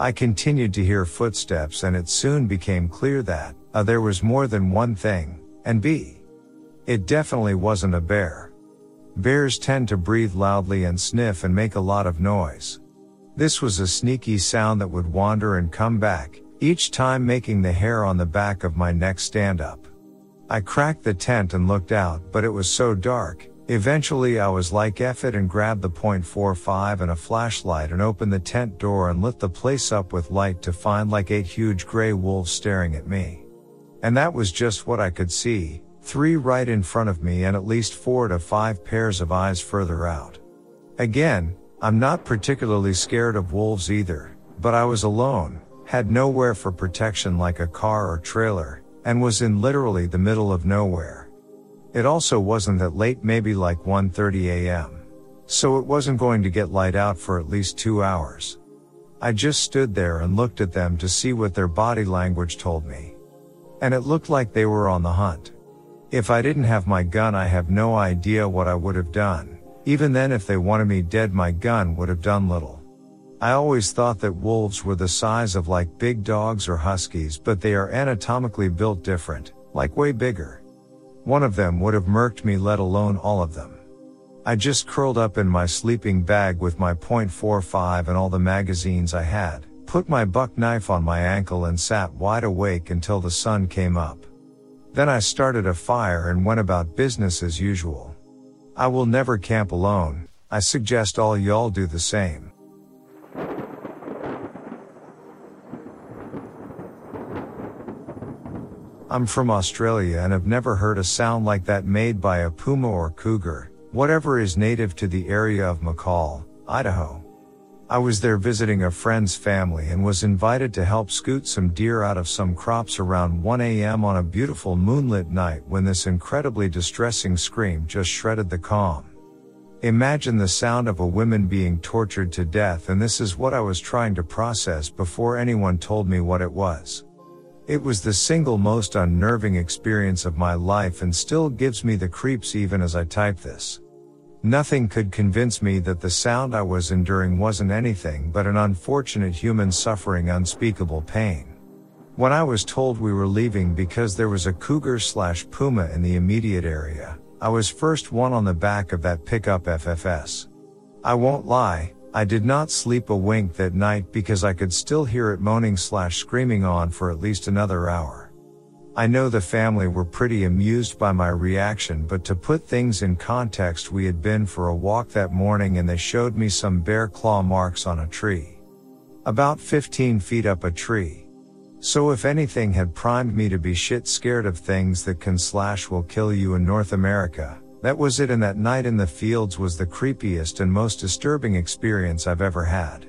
I continued to hear footsteps and it soon became clear that, uh, there was more than one thing, and B. It definitely wasn't a bear. Bears tend to breathe loudly and sniff and make a lot of noise. This was a sneaky sound that would wander and come back, each time making the hair on the back of my neck stand up. I cracked the tent and looked out, but it was so dark, Eventually I was like F it and grabbed the .45 and a flashlight and opened the tent door and lit the place up with light to find like eight huge gray wolves staring at me. And that was just what I could see, three right in front of me and at least four to five pairs of eyes further out. Again, I'm not particularly scared of wolves either, but I was alone, had nowhere for protection like a car or trailer, and was in literally the middle of nowhere. It also wasn't that late, maybe like 1.30 am. So it wasn't going to get light out for at least two hours. I just stood there and looked at them to see what their body language told me. And it looked like they were on the hunt. If I didn't have my gun, I have no idea what I would have done. Even then, if they wanted me dead, my gun would have done little. I always thought that wolves were the size of like big dogs or huskies, but they are anatomically built different, like way bigger. One of them would have murked me let alone all of them. I just curled up in my sleeping bag with my .45 and all the magazines I had, put my buck knife on my ankle and sat wide awake until the sun came up. Then I started a fire and went about business as usual. I will never camp alone, I suggest all y'all do the same. I'm from Australia and have never heard a sound like that made by a puma or cougar, whatever is native to the area of McCall, Idaho. I was there visiting a friend's family and was invited to help scoot some deer out of some crops around 1 a.m. on a beautiful moonlit night when this incredibly distressing scream just shredded the calm. Imagine the sound of a woman being tortured to death and this is what I was trying to process before anyone told me what it was. It was the single most unnerving experience of my life and still gives me the creeps even as I type this. Nothing could convince me that the sound I was enduring wasn't anything but an unfortunate human suffering unspeakable pain. When I was told we were leaving because there was a cougar slash puma in the immediate area, I was first one on the back of that pickup FFS. I won't lie, I did not sleep a wink that night because I could still hear it moaning slash screaming on for at least another hour. I know the family were pretty amused by my reaction, but to put things in context, we had been for a walk that morning and they showed me some bear claw marks on a tree. About 15 feet up a tree. So if anything had primed me to be shit scared of things that can slash will kill you in North America, that was it and that night in the fields was the creepiest and most disturbing experience I've ever had.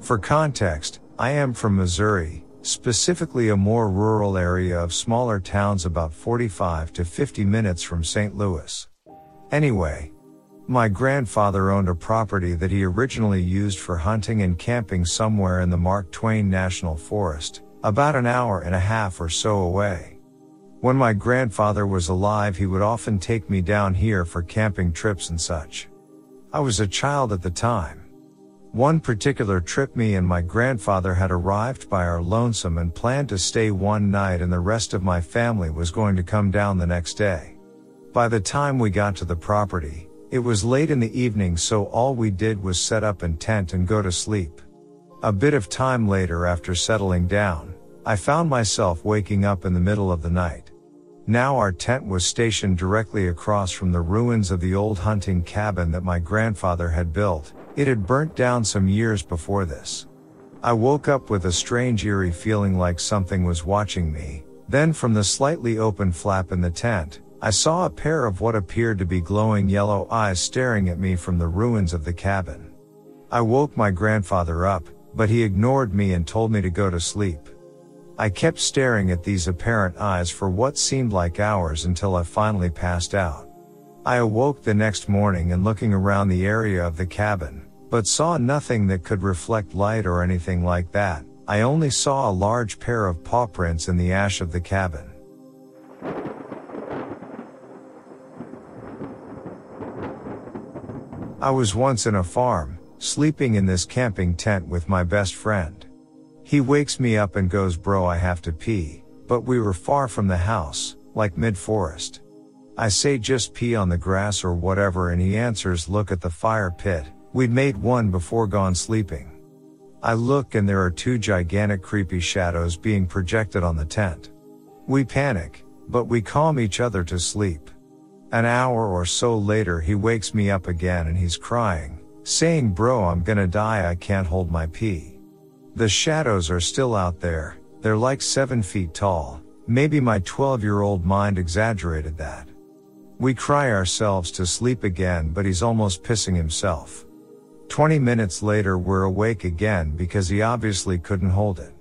For context, I am from Missouri, specifically a more rural area of smaller towns about 45 to 50 minutes from St. Louis. Anyway, my grandfather owned a property that he originally used for hunting and camping somewhere in the Mark Twain National Forest, about an hour and a half or so away. When my grandfather was alive, he would often take me down here for camping trips and such. I was a child at the time. One particular trip me and my grandfather had arrived by our lonesome and planned to stay one night and the rest of my family was going to come down the next day. By the time we got to the property, it was late in the evening so all we did was set up in tent and go to sleep. A bit of time later after settling down, I found myself waking up in the middle of the night. Now our tent was stationed directly across from the ruins of the old hunting cabin that my grandfather had built, it had burnt down some years before this. I woke up with a strange eerie feeling like something was watching me. Then from the slightly open flap in the tent, I saw a pair of what appeared to be glowing yellow eyes staring at me from the ruins of the cabin. I woke my grandfather up, but he ignored me and told me to go to sleep. I kept staring at these apparent eyes for what seemed like hours until I finally passed out. I awoke the next morning and looking around the area of the cabin, but saw nothing that could reflect light or anything like that. I only saw a large pair of paw prints in the ash of the cabin. I was once in a farm, sleeping in this camping tent with my best friend. He wakes me up and goes, bro, I have to pee, but we were far from the house, like mid forest. I say just pee on the grass or whatever and he answers look at the fire pit, we'd made one before gone sleeping. I look and there are two gigantic creepy shadows being projected on the tent. We panic, but we calm each other to sleep. An hour or so later he wakes me up again and he's crying, saying bro I'm gonna die I can't hold my pee. The shadows are still out there, they're like 7 feet tall, maybe my 12 year old mind exaggerated that. We cry ourselves to sleep again, but he's almost pissing himself. 20 minutes later, we're awake again because he obviously couldn't hold it.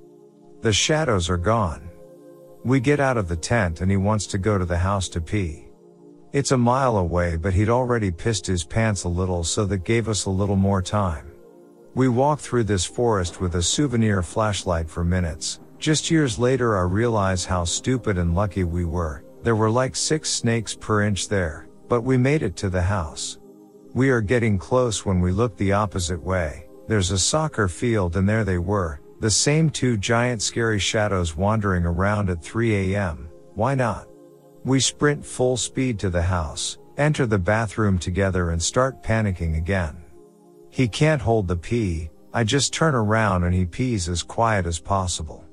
The shadows are gone. We get out of the tent and he wants to go to the house to pee. It's a mile away, but he'd already pissed his pants a little, so that gave us a little more time. We walk through this forest with a souvenir flashlight for minutes. Just years later, I realize how stupid and lucky we were. There were like six snakes per inch there, but we made it to the house. We are getting close when we look the opposite way. There's a soccer field and there they were, the same two giant scary shadows wandering around at 3 a.m. Why not? We sprint full speed to the house, enter the bathroom together and start panicking again. He can't hold the pee, I just turn around and he pees as quiet as possible.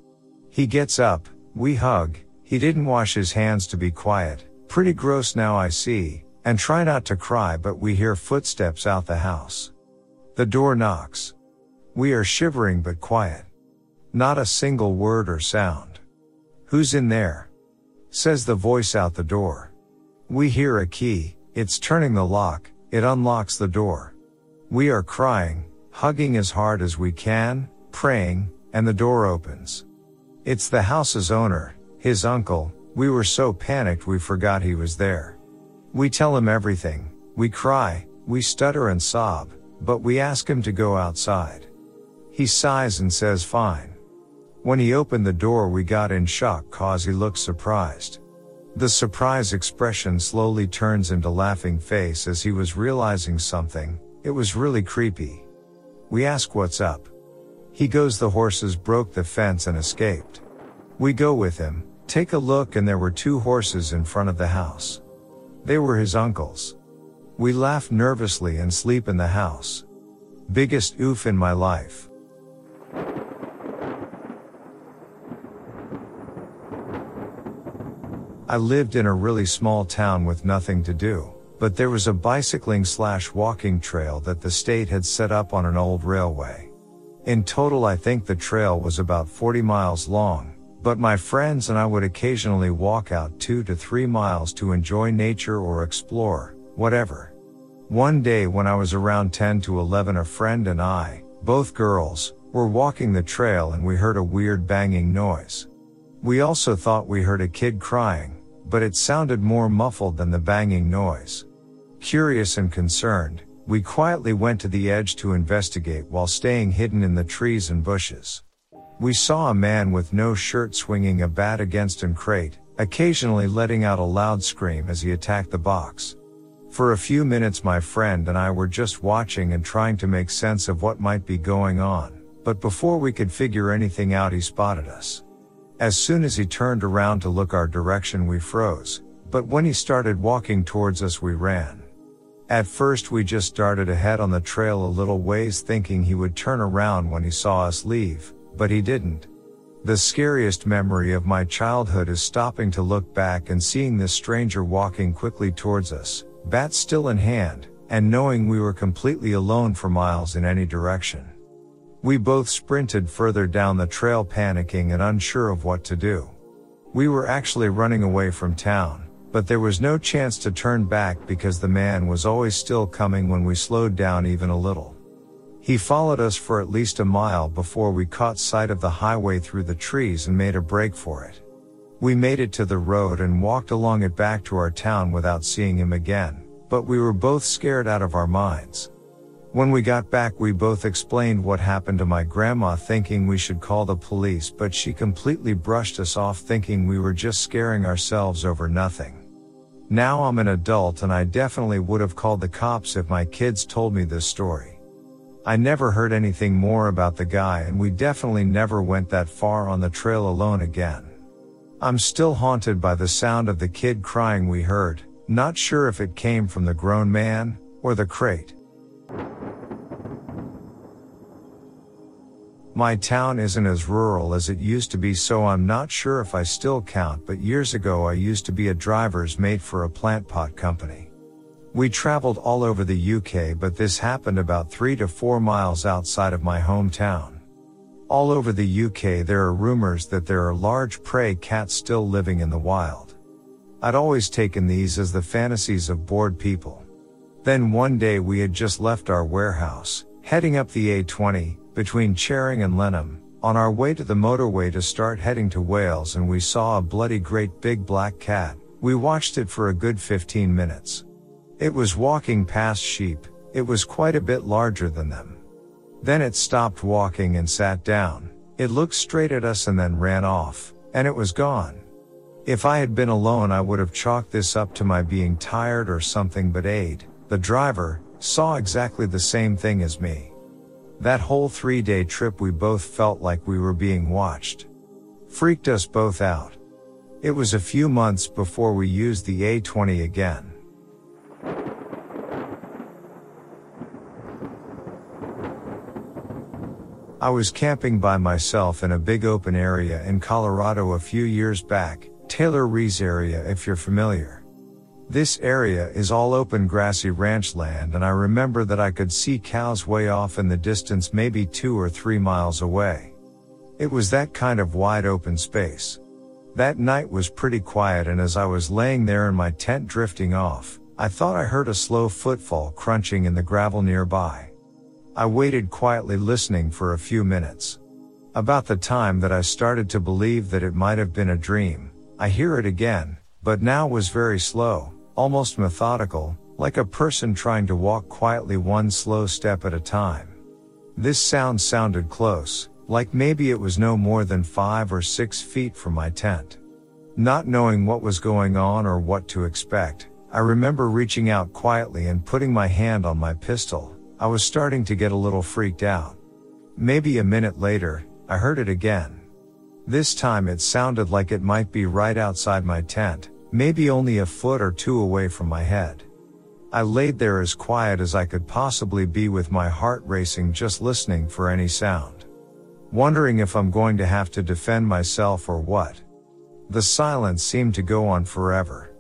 He gets up, we hug, he didn't wash his hands to be quiet. Pretty gross now I see, and try not to cry but we hear footsteps out the house. The door knocks. We are shivering but quiet. Not a single word or sound. Who's in there? Says the voice out the door. We hear a key, it's turning the lock, it unlocks the door. We are crying, hugging as hard as we can, praying, and the door opens. It's the house's owner, his uncle, we were so panicked we forgot he was there. We tell him everything, we cry, we stutter and sob, but we ask him to go outside. He sighs and says fine. When he opened the door we got in shock cause he looked surprised. The surprise expression slowly turns into laughing face as he was realizing something, it was really creepy. We ask what's up. He goes the horses broke the fence and escaped. We go with him, Take a look and there were two horses in front of the house. They were his uncle's. We laugh nervously and sleep in the house. Biggest oof in my life. I lived in a really small town with nothing to do, but there was a bicycling slash walking trail that the state had set up on an old railway. In total, I think the trail was about 40 miles long, but my friends and I would occasionally walk out two to three miles to enjoy nature or explore, whatever. One day when I was around 10 to 11, a friend and I, both girls, were walking the trail and we heard a weird banging noise. We also thought we heard a kid crying, but it sounded more muffled than the banging noise. Curious and concerned, we quietly went to the edge to investigate while staying hidden in the trees and bushes. We saw a man with no shirt swinging a bat against an crate, occasionally letting out a loud scream as he attacked the box. For a few minutes my friend and I were just watching and trying to make sense of what might be going on, but before we could figure anything out he spotted us. As soon as he turned around to look our direction we froze, but when he started walking towards us we ran. At first we just darted ahead on the trail a little ways thinking he would turn around when he saw us leave, but he didn't. The scariest memory of my childhood is stopping to look back and seeing this stranger walking quickly towards us, bat still in hand, and knowing we were completely alone for miles in any direction. We both sprinted further down the trail panicking and unsure of what to do. We were actually running away from town, but there was no chance to turn back because the man was always still coming when we slowed down even a little. He followed us for at least a mile before we caught sight of the highway through the trees and made a break for it. We made it to the road and walked along it back to our town without seeing him again, but we were both scared out of our minds. When we got back, we both explained what happened to my grandma thinking we should call the police, but she completely brushed us off thinking we were just scaring ourselves over nothing. Now I'm an adult and I definitely would have called the cops if my kids told me this story. I never heard anything more about the guy and we definitely never went that far on the trail alone again. I'm still haunted by the sound of the kid crying we heard, not sure if it came from the grown man or the crate. My town isn't as rural as it used to be so I'm not sure if I still count but years ago I used to be a driver's mate for a plant pot company. We traveled all over the UK but this happened about 3 to 4 miles outside of my hometown. All over the UK there are rumors that there are large prey cats still living in the wild. I'd always taken these as the fantasies of bored people. Then one day we had just left our warehouse, heading up the A20, between Charing and Lenham, on our way to the motorway to start heading to Wales and we saw a bloody great big black cat. We watched it for a good 15 minutes. It was walking past sheep, it was quite a bit larger than them. Then it stopped walking and sat down. It looked straight at us and then ran off, and it was gone. If I had been alone I would have chalked this up to my being tired or something but Aid, the driver, saw exactly the same thing as me. That whole three day trip we both felt like we were being watched. Freaked us both out. It was a few months before we used the A20 again. I was camping by myself in a big open area in Colorado a few years back, Taylor Reese area if you're familiar. This area is all open grassy ranch land and I remember that I could see cows way off in the distance maybe two or three miles away. It was that kind of wide open space. That night was pretty quiet and as I was laying there in my tent drifting off, I thought I heard a slow footfall crunching in the gravel nearby. I waited quietly listening for a few minutes. About the time that I started to believe that it might have been a dream, I hear it again, but now was very slow, almost methodical, like a person trying to walk quietly one slow step at a time. This sound sounded close, like maybe it was no more than five or six feet from my tent. Not knowing what was going on or what to expect, I remember reaching out quietly and putting my hand on my pistol. I was starting to get a little freaked out. Maybe a minute later, I heard it again. This time it sounded like it might be right outside my tent, maybe only a foot or two away from my head. I laid there as quiet as I could possibly be with my heart racing just listening for any sound. Wondering if I'm going to have to defend myself or what. The silence seemed to go on forever.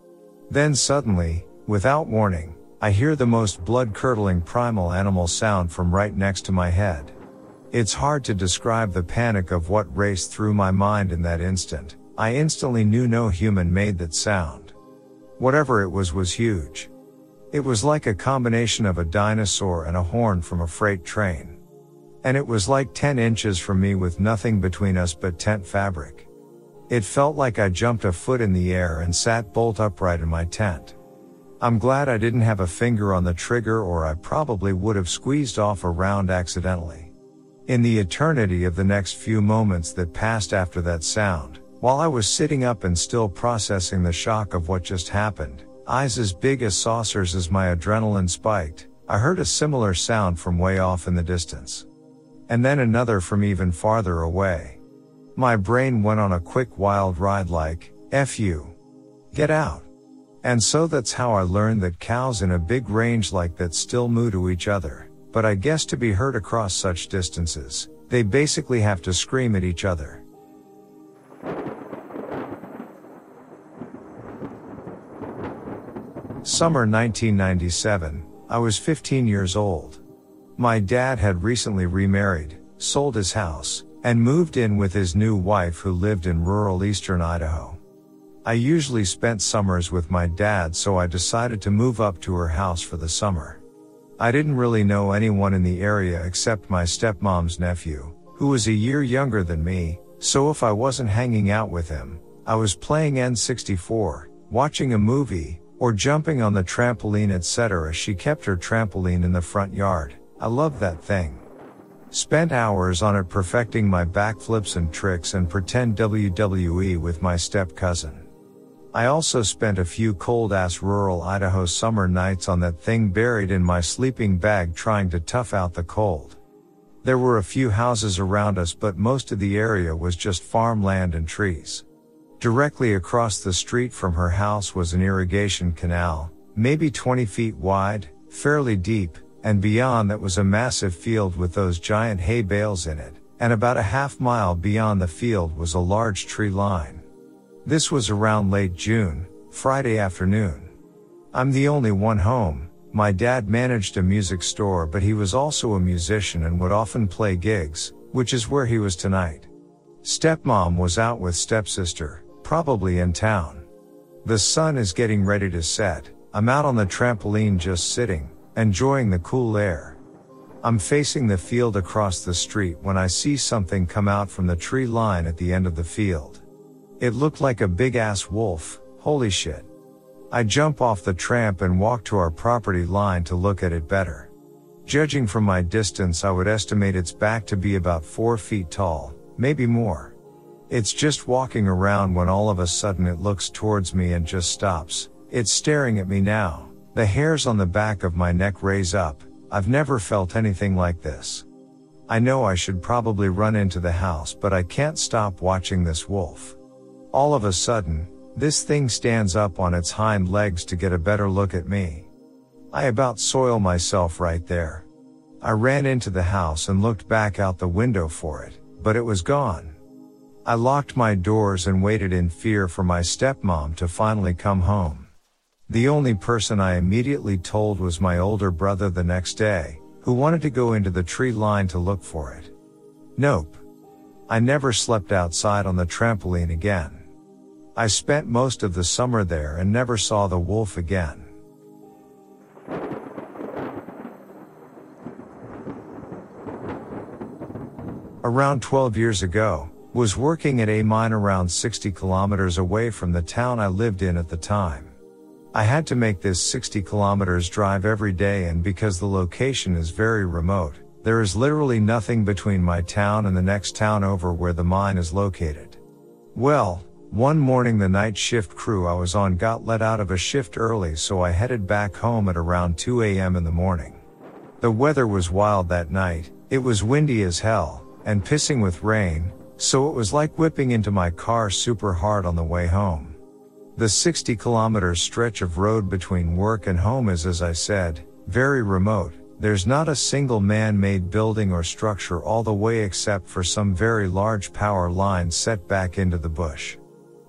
Then suddenly, without warning, I hear the most blood curdling primal animal sound from right next to my head. It's hard to describe the panic of what raced through my mind in that instant. I instantly knew no human made that sound. Whatever it was was huge. It was like a combination of a dinosaur and a horn from a freight train. And it was like 10 inches from me with nothing between us but tent fabric. It felt like I jumped a foot in the air and sat bolt upright in my tent. I'm glad I didn't have a finger on the trigger or I probably would have squeezed off a round accidentally. In the eternity of the next few moments that passed after that sound, while I was sitting up and still processing the shock of what just happened, eyes as big as saucers as my adrenaline spiked, I heard a similar sound from way off in the distance. And then another from even farther away. My brain went on a quick wild ride like, F you. Get out. And so that's how I learned that cows in a big range like that still moo to each other, but I guess to be heard across such distances, they basically have to scream at each other. Summer 1997, I was 15 years old. My dad had recently remarried, sold his house, and moved in with his new wife who lived in rural eastern Idaho. I usually spent summers with my dad so I decided to move up to her house for the summer. I didn't really know anyone in the area except my stepmom's nephew, who was a year younger than me, so if I wasn't hanging out with him, I was playing N64, watching a movie, or jumping on the trampoline etc. She kept her trampoline in the front yard. I loved that thing. Spent hours on it perfecting my backflips and tricks and pretend WWE with my step cousin. I also spent a few cold ass rural Idaho summer nights on that thing buried in my sleeping bag trying to tough out the cold. There were a few houses around us but most of the area was just farmland and trees. Directly across the street from her house was an irrigation canal, maybe 20 feet wide, fairly deep, and beyond that was a massive field with those giant hay bales in it, and about a half mile beyond the field was a large tree line. This was around late June, Friday afternoon. I'm the only one home. My dad managed a music store but he was also a musician and would often play gigs, which is where he was tonight. Stepmom was out with stepsister, probably in town. The sun is getting ready to set. I'm out on the trampoline just sitting, enjoying the cool air. I'm facing the field across the street when I see something come out from the tree line at the end of the field. It looked like a big ass wolf, holy shit. I jump off the tramp and walk to our property line to look at it better. Judging from my distance, I would estimate its back to be about 4 feet tall, maybe more. It's just walking around when all of a sudden it looks towards me and just stops. It's staring at me now. The hairs on the back of my neck raise up. I've never felt anything like this. I know I should probably run into the house, but I can't stop watching this wolf. All of a sudden, this thing stands up on its hind legs to get a better look at me. I about soil myself right there. I ran into the house and looked back out the window for it, but it was gone. I locked my doors and waited in fear for my stepmom to finally come home. The only person I immediately told was my older brother the next day, who wanted to go into the tree line to look for it. Nope. I never slept outside on the trampoline again. I spent most of the summer there and never saw the wolf again. Around 12 years ago, was working at a mine around 60 kilometers away from the town I lived in at the time. I had to make this 60 kilometers drive every day and because the location is very remote, there is literally nothing between my town and the next town over where the mine is located. Well, one morning the night shift crew I was on got let out of a shift early so I headed back home at around 2 a.m. in the morning. The weather was wild that night, it was windy as hell, and pissing with rain, so it was like whipping into my car super hard on the way home. The 60 kilometer stretch of road between work and home is, as I said, very remote. There's not a single man-made building or structure all the way except for some very large power lines set back into the bush.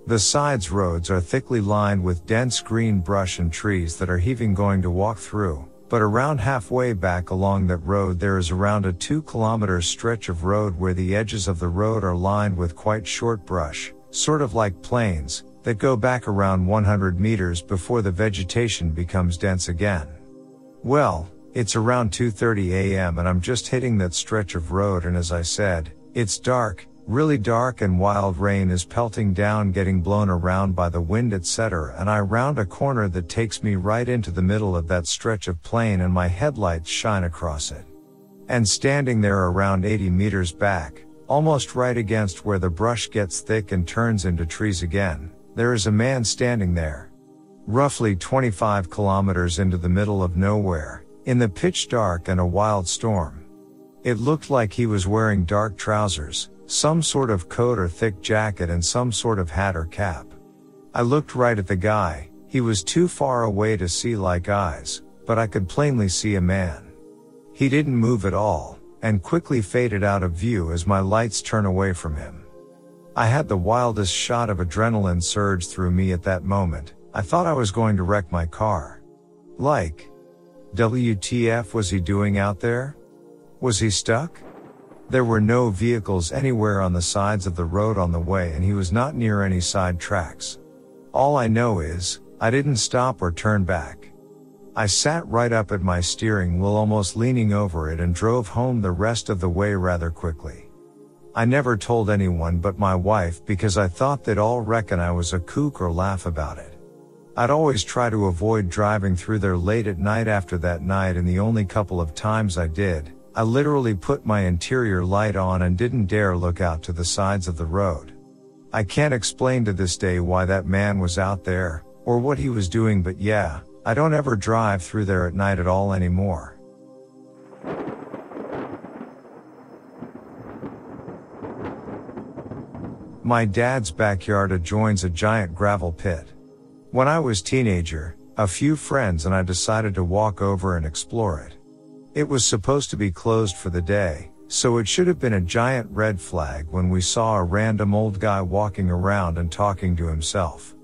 The sides roads are thickly lined with dense green brush and trees that are heaving going to walk through, but around halfway back along that road there is around a 2 kilometer stretch of road where the edges of the road are lined with quite short brush, sort of like plains, that go back around 100 meters before the vegetation becomes dense again. Well, it's around 2.30 am and I'm just hitting that stretch of road and as I said, it's dark, really dark and wild rain is pelting down getting blown around by the wind etc and I round a corner that takes me right into the middle of that stretch of plain and my headlights shine across it. And standing there around 80 meters back, almost right against where the brush gets thick and turns into trees again, there is a man standing there. Roughly 25 kilometers into the middle of nowhere, in the pitch dark and a wild storm. It looked like he was wearing dark trousers, some sort of coat or thick jacket and some sort of hat or cap. I looked right at the guy, he was too far away to see like eyes, but I could plainly see a man. He didn't move at all, and quickly faded out of view as my lights turn away from him. I had the wildest shot of adrenaline surge through me at that moment. I thought I was going to wreck my car. Like, WTF was he doing out there? Was he stuck? There were no vehicles anywhere on the sides of the road on the way and he was not near any side tracks. All I know is, I didn't stop or turn back. I sat right up at my steering wheel almost leaning over it and drove home the rest of the way rather quickly. I never told anyone but my wife because I thought they'd all reckon I was a kook or laugh about it. I'd always try to avoid driving through there late at night after that night and the only couple of times I did, I literally put my interior light on and didn't dare look out to the sides of the road. I can't explain to this day why that man was out there, or what he was doing but yeah, I don't ever drive through there at night at all anymore. My dad's backyard adjoins a giant gravel pit. When I was teenager, a few friends and I decided to walk over and explore it. It was supposed to be closed for the day, so it should have been a giant red flag when we saw a random old guy walking around and talking to himself.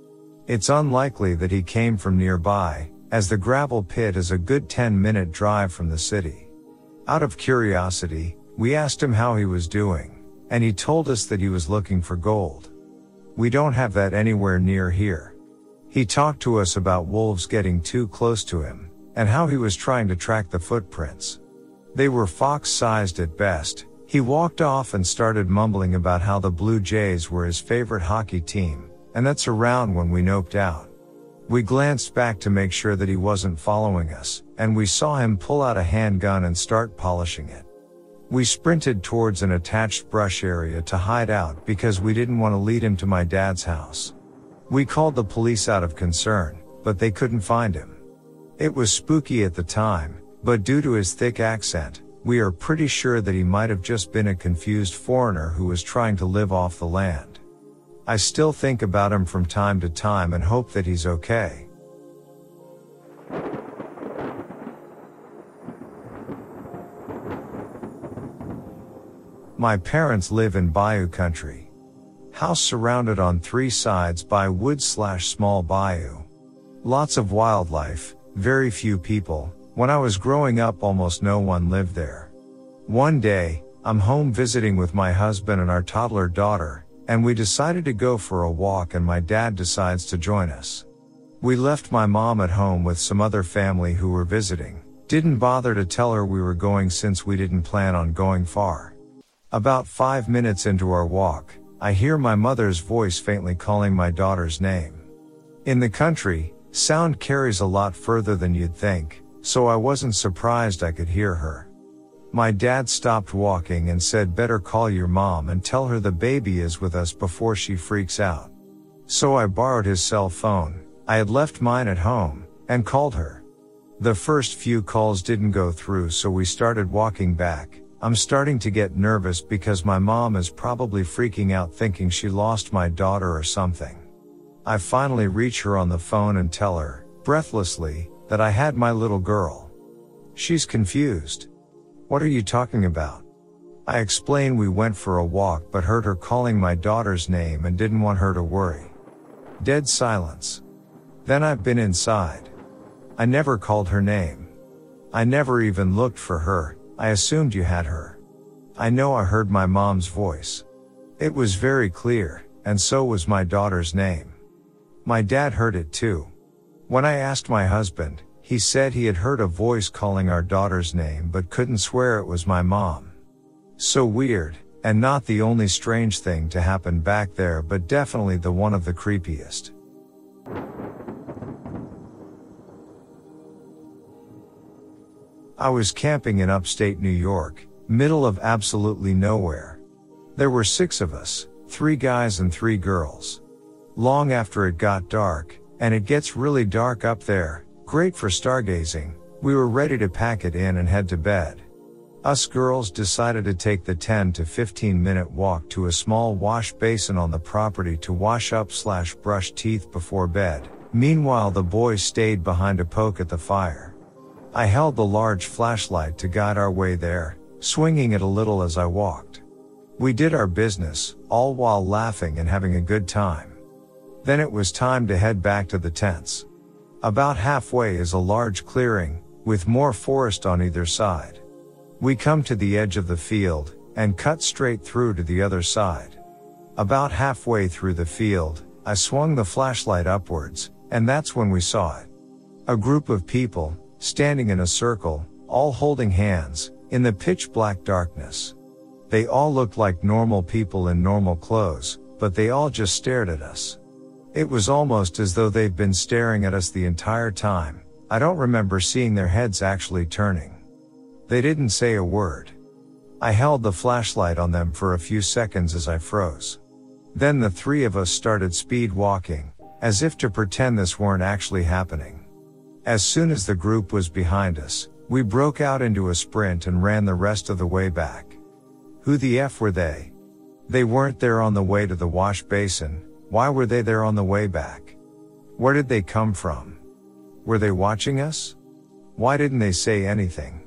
It's unlikely that he came from nearby, as the gravel pit is a good 10 minute drive from the city. Out of curiosity, we asked him how he was doing and he told us that he was looking for gold. We don't have that anywhere near here. He talked to us about wolves getting too close to him, and how he was trying to track the footprints. They were fox sized at best. He walked off and started mumbling about how the Blue Jays were his favorite hockey team, and that's around when we noped out. We glanced back to make sure that he wasn't following us, and we saw him pull out a handgun and start polishing it. We sprinted towards an attached brush area to hide out because we didn't want to lead him to my dad's house. We called the police out of concern, but they couldn't find him. It was spooky at the time, but due to his thick accent, we are pretty sure that he might have just been a confused foreigner who was trying to live off the land. I still think about him from time to time and hope that he's okay. My parents live in bayou country. House surrounded on three sides by woods slash small bayou. Lots of wildlife, very few people. When I was growing up almost no one lived there. One day, I'm home visiting with my husband and our toddler daughter, and we decided to go for a walk and my dad decides to join us. We left my mom at home with some other family who were visiting. Didn't bother to tell her we were going since we didn't plan on going far. About five minutes into our walk, I hear my mother's voice faintly calling my daughter's name. In the country, sound carries a lot further than you'd think, so I wasn't surprised I could hear her. My dad stopped walking and said better call your mom and tell her the baby is with us before she freaks out. So I borrowed his cell phone, I had left mine at home, and called her. The first few calls didn't go through so we started walking back, I'm starting to get nervous because my mom is probably freaking out thinking she lost my daughter or something. I finally reach her on the phone and tell her, breathlessly, that I had my little girl. She's confused. What are you talking about? I explain we went for a walk but heard her calling my daughter's name and didn't want her to worry. Dead silence. Then I've been inside. I never called her name. I never even looked for her, I assumed you had her. I know I heard my mom's voice. It was very clear, and so was my daughter's name. My dad heard it too. When I asked my husband, he said he had heard a voice calling our daughter's name but couldn't swear it was my mom. So weird, and not the only strange thing to happen back there but definitely the one of the creepiest. I was camping in upstate New York, middle of absolutely nowhere. There were six of us, three guys and three girls. Long after it got dark, and it gets really dark up there, great for stargazing, we were ready to pack it in and head to bed. Us girls decided to take the 10 to 15 minute walk to a small wash basin on the property to wash up slash brush teeth before bed. Meanwhile, the boys stayed behind to poke at the fire. I held the large flashlight to guide our way there, swinging it a little as I walked. We did our business, all while laughing and having a good time. Then it was time to head back to the tents. About halfway is a large clearing, with more forest on either side. We come to the edge of the field, and cut straight through to the other side. About halfway through the field, I swung the flashlight upwards, and that's when we saw it. A group of people, standing in a circle, all holding hands, in the pitch black darkness. They all looked like normal people in normal clothes, but they all just stared at us. It was almost as though they've been staring at us the entire time. I don't remember seeing their heads actually turning. They didn't say a word. I held the flashlight on them for a few seconds as I froze. Then the three of us started speed walking, as if to pretend this weren't actually happening. As soon as the group was behind us, we broke out into a sprint and ran the rest of the way back. Who the F were they? They weren't there on the way to the wash basin, why were they there on the way back? Where did they come from? Were they watching us? Why didn't they say anything?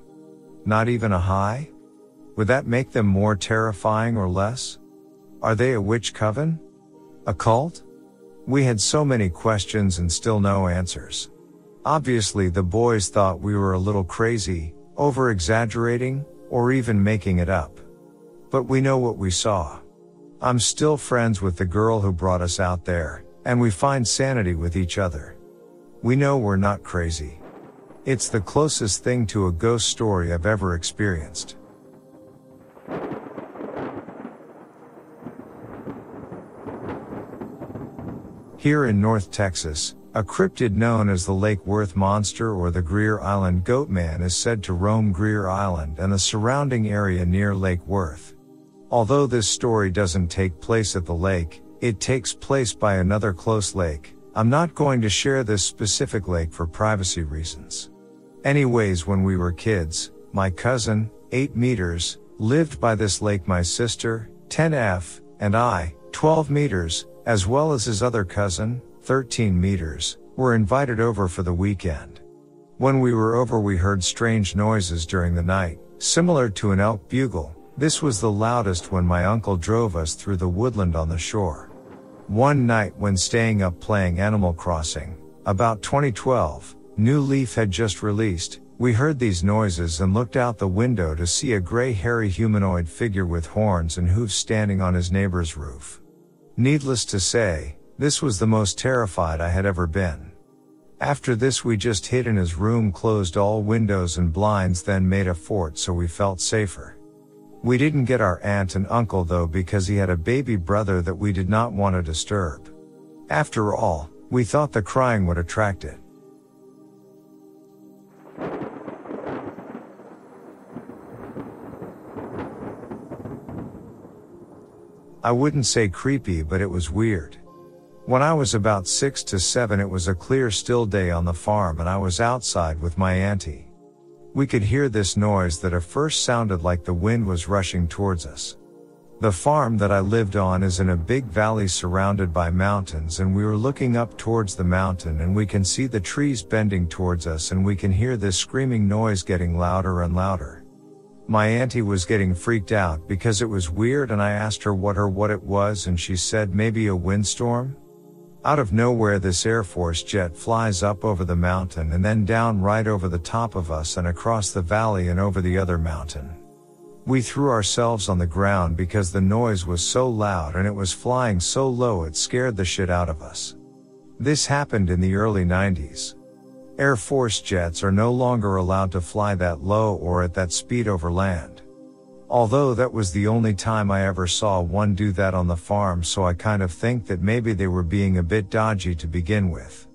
Not even a hi? Would that make them more terrifying or less? Are they a witch coven? A cult? We had so many questions and still no answers. Obviously the boys thought we were a little crazy, over exaggerating, or even making it up. But we know what we saw. I'm still friends with the girl who brought us out there, and we find sanity with each other. We know we're not crazy. It's the closest thing to a ghost story I've ever experienced. Here in North Texas, a cryptid known as the Lake Worth Monster or the Greer Island Goatman is said to roam Greer Island and the surrounding area near Lake Worth. Although this story doesn't take place at the lake, it takes place by another close lake. I'm not going to share this specific lake for privacy reasons. Anyways, when we were kids, my cousin, 8 meters, lived by this lake. My sister, 10F, and I, 12 meters, as well as his other cousin, 13 meters, were invited over for the weekend. When we were over, we heard strange noises during the night, similar to an elk bugle. This was the loudest when my uncle drove us through the woodland on the shore. One night when staying up playing Animal Crossing, about 2012, New Leaf had just released, we heard these noises and looked out the window to see a gray hairy humanoid figure with horns and hooves standing on his neighbor's roof. Needless to say, this was the most terrified I had ever been. After this we just hid in his room closed all windows and blinds then made a fort so we felt safer. We didn't get our aunt and uncle though because he had a baby brother that we did not want to disturb. After all, we thought the crying would attract it. I wouldn't say creepy, but it was weird. When I was about six to seven, it was a clear, still day on the farm and I was outside with my auntie. We could hear this noise that at first sounded like the wind was rushing towards us. The farm that I lived on is in a big valley surrounded by mountains and we were looking up towards the mountain and we can see the trees bending towards us and we can hear this screaming noise getting louder and louder. My auntie was getting freaked out because it was weird and I asked her what her what it was and she said maybe a windstorm? Out of nowhere this Air Force jet flies up over the mountain and then down right over the top of us and across the valley and over the other mountain. We threw ourselves on the ground because the noise was so loud and it was flying so low it scared the shit out of us. This happened in the early 90s. Air Force jets are no longer allowed to fly that low or at that speed over land. Although that was the only time I ever saw one do that on the farm so I kind of think that maybe they were being a bit dodgy to begin with.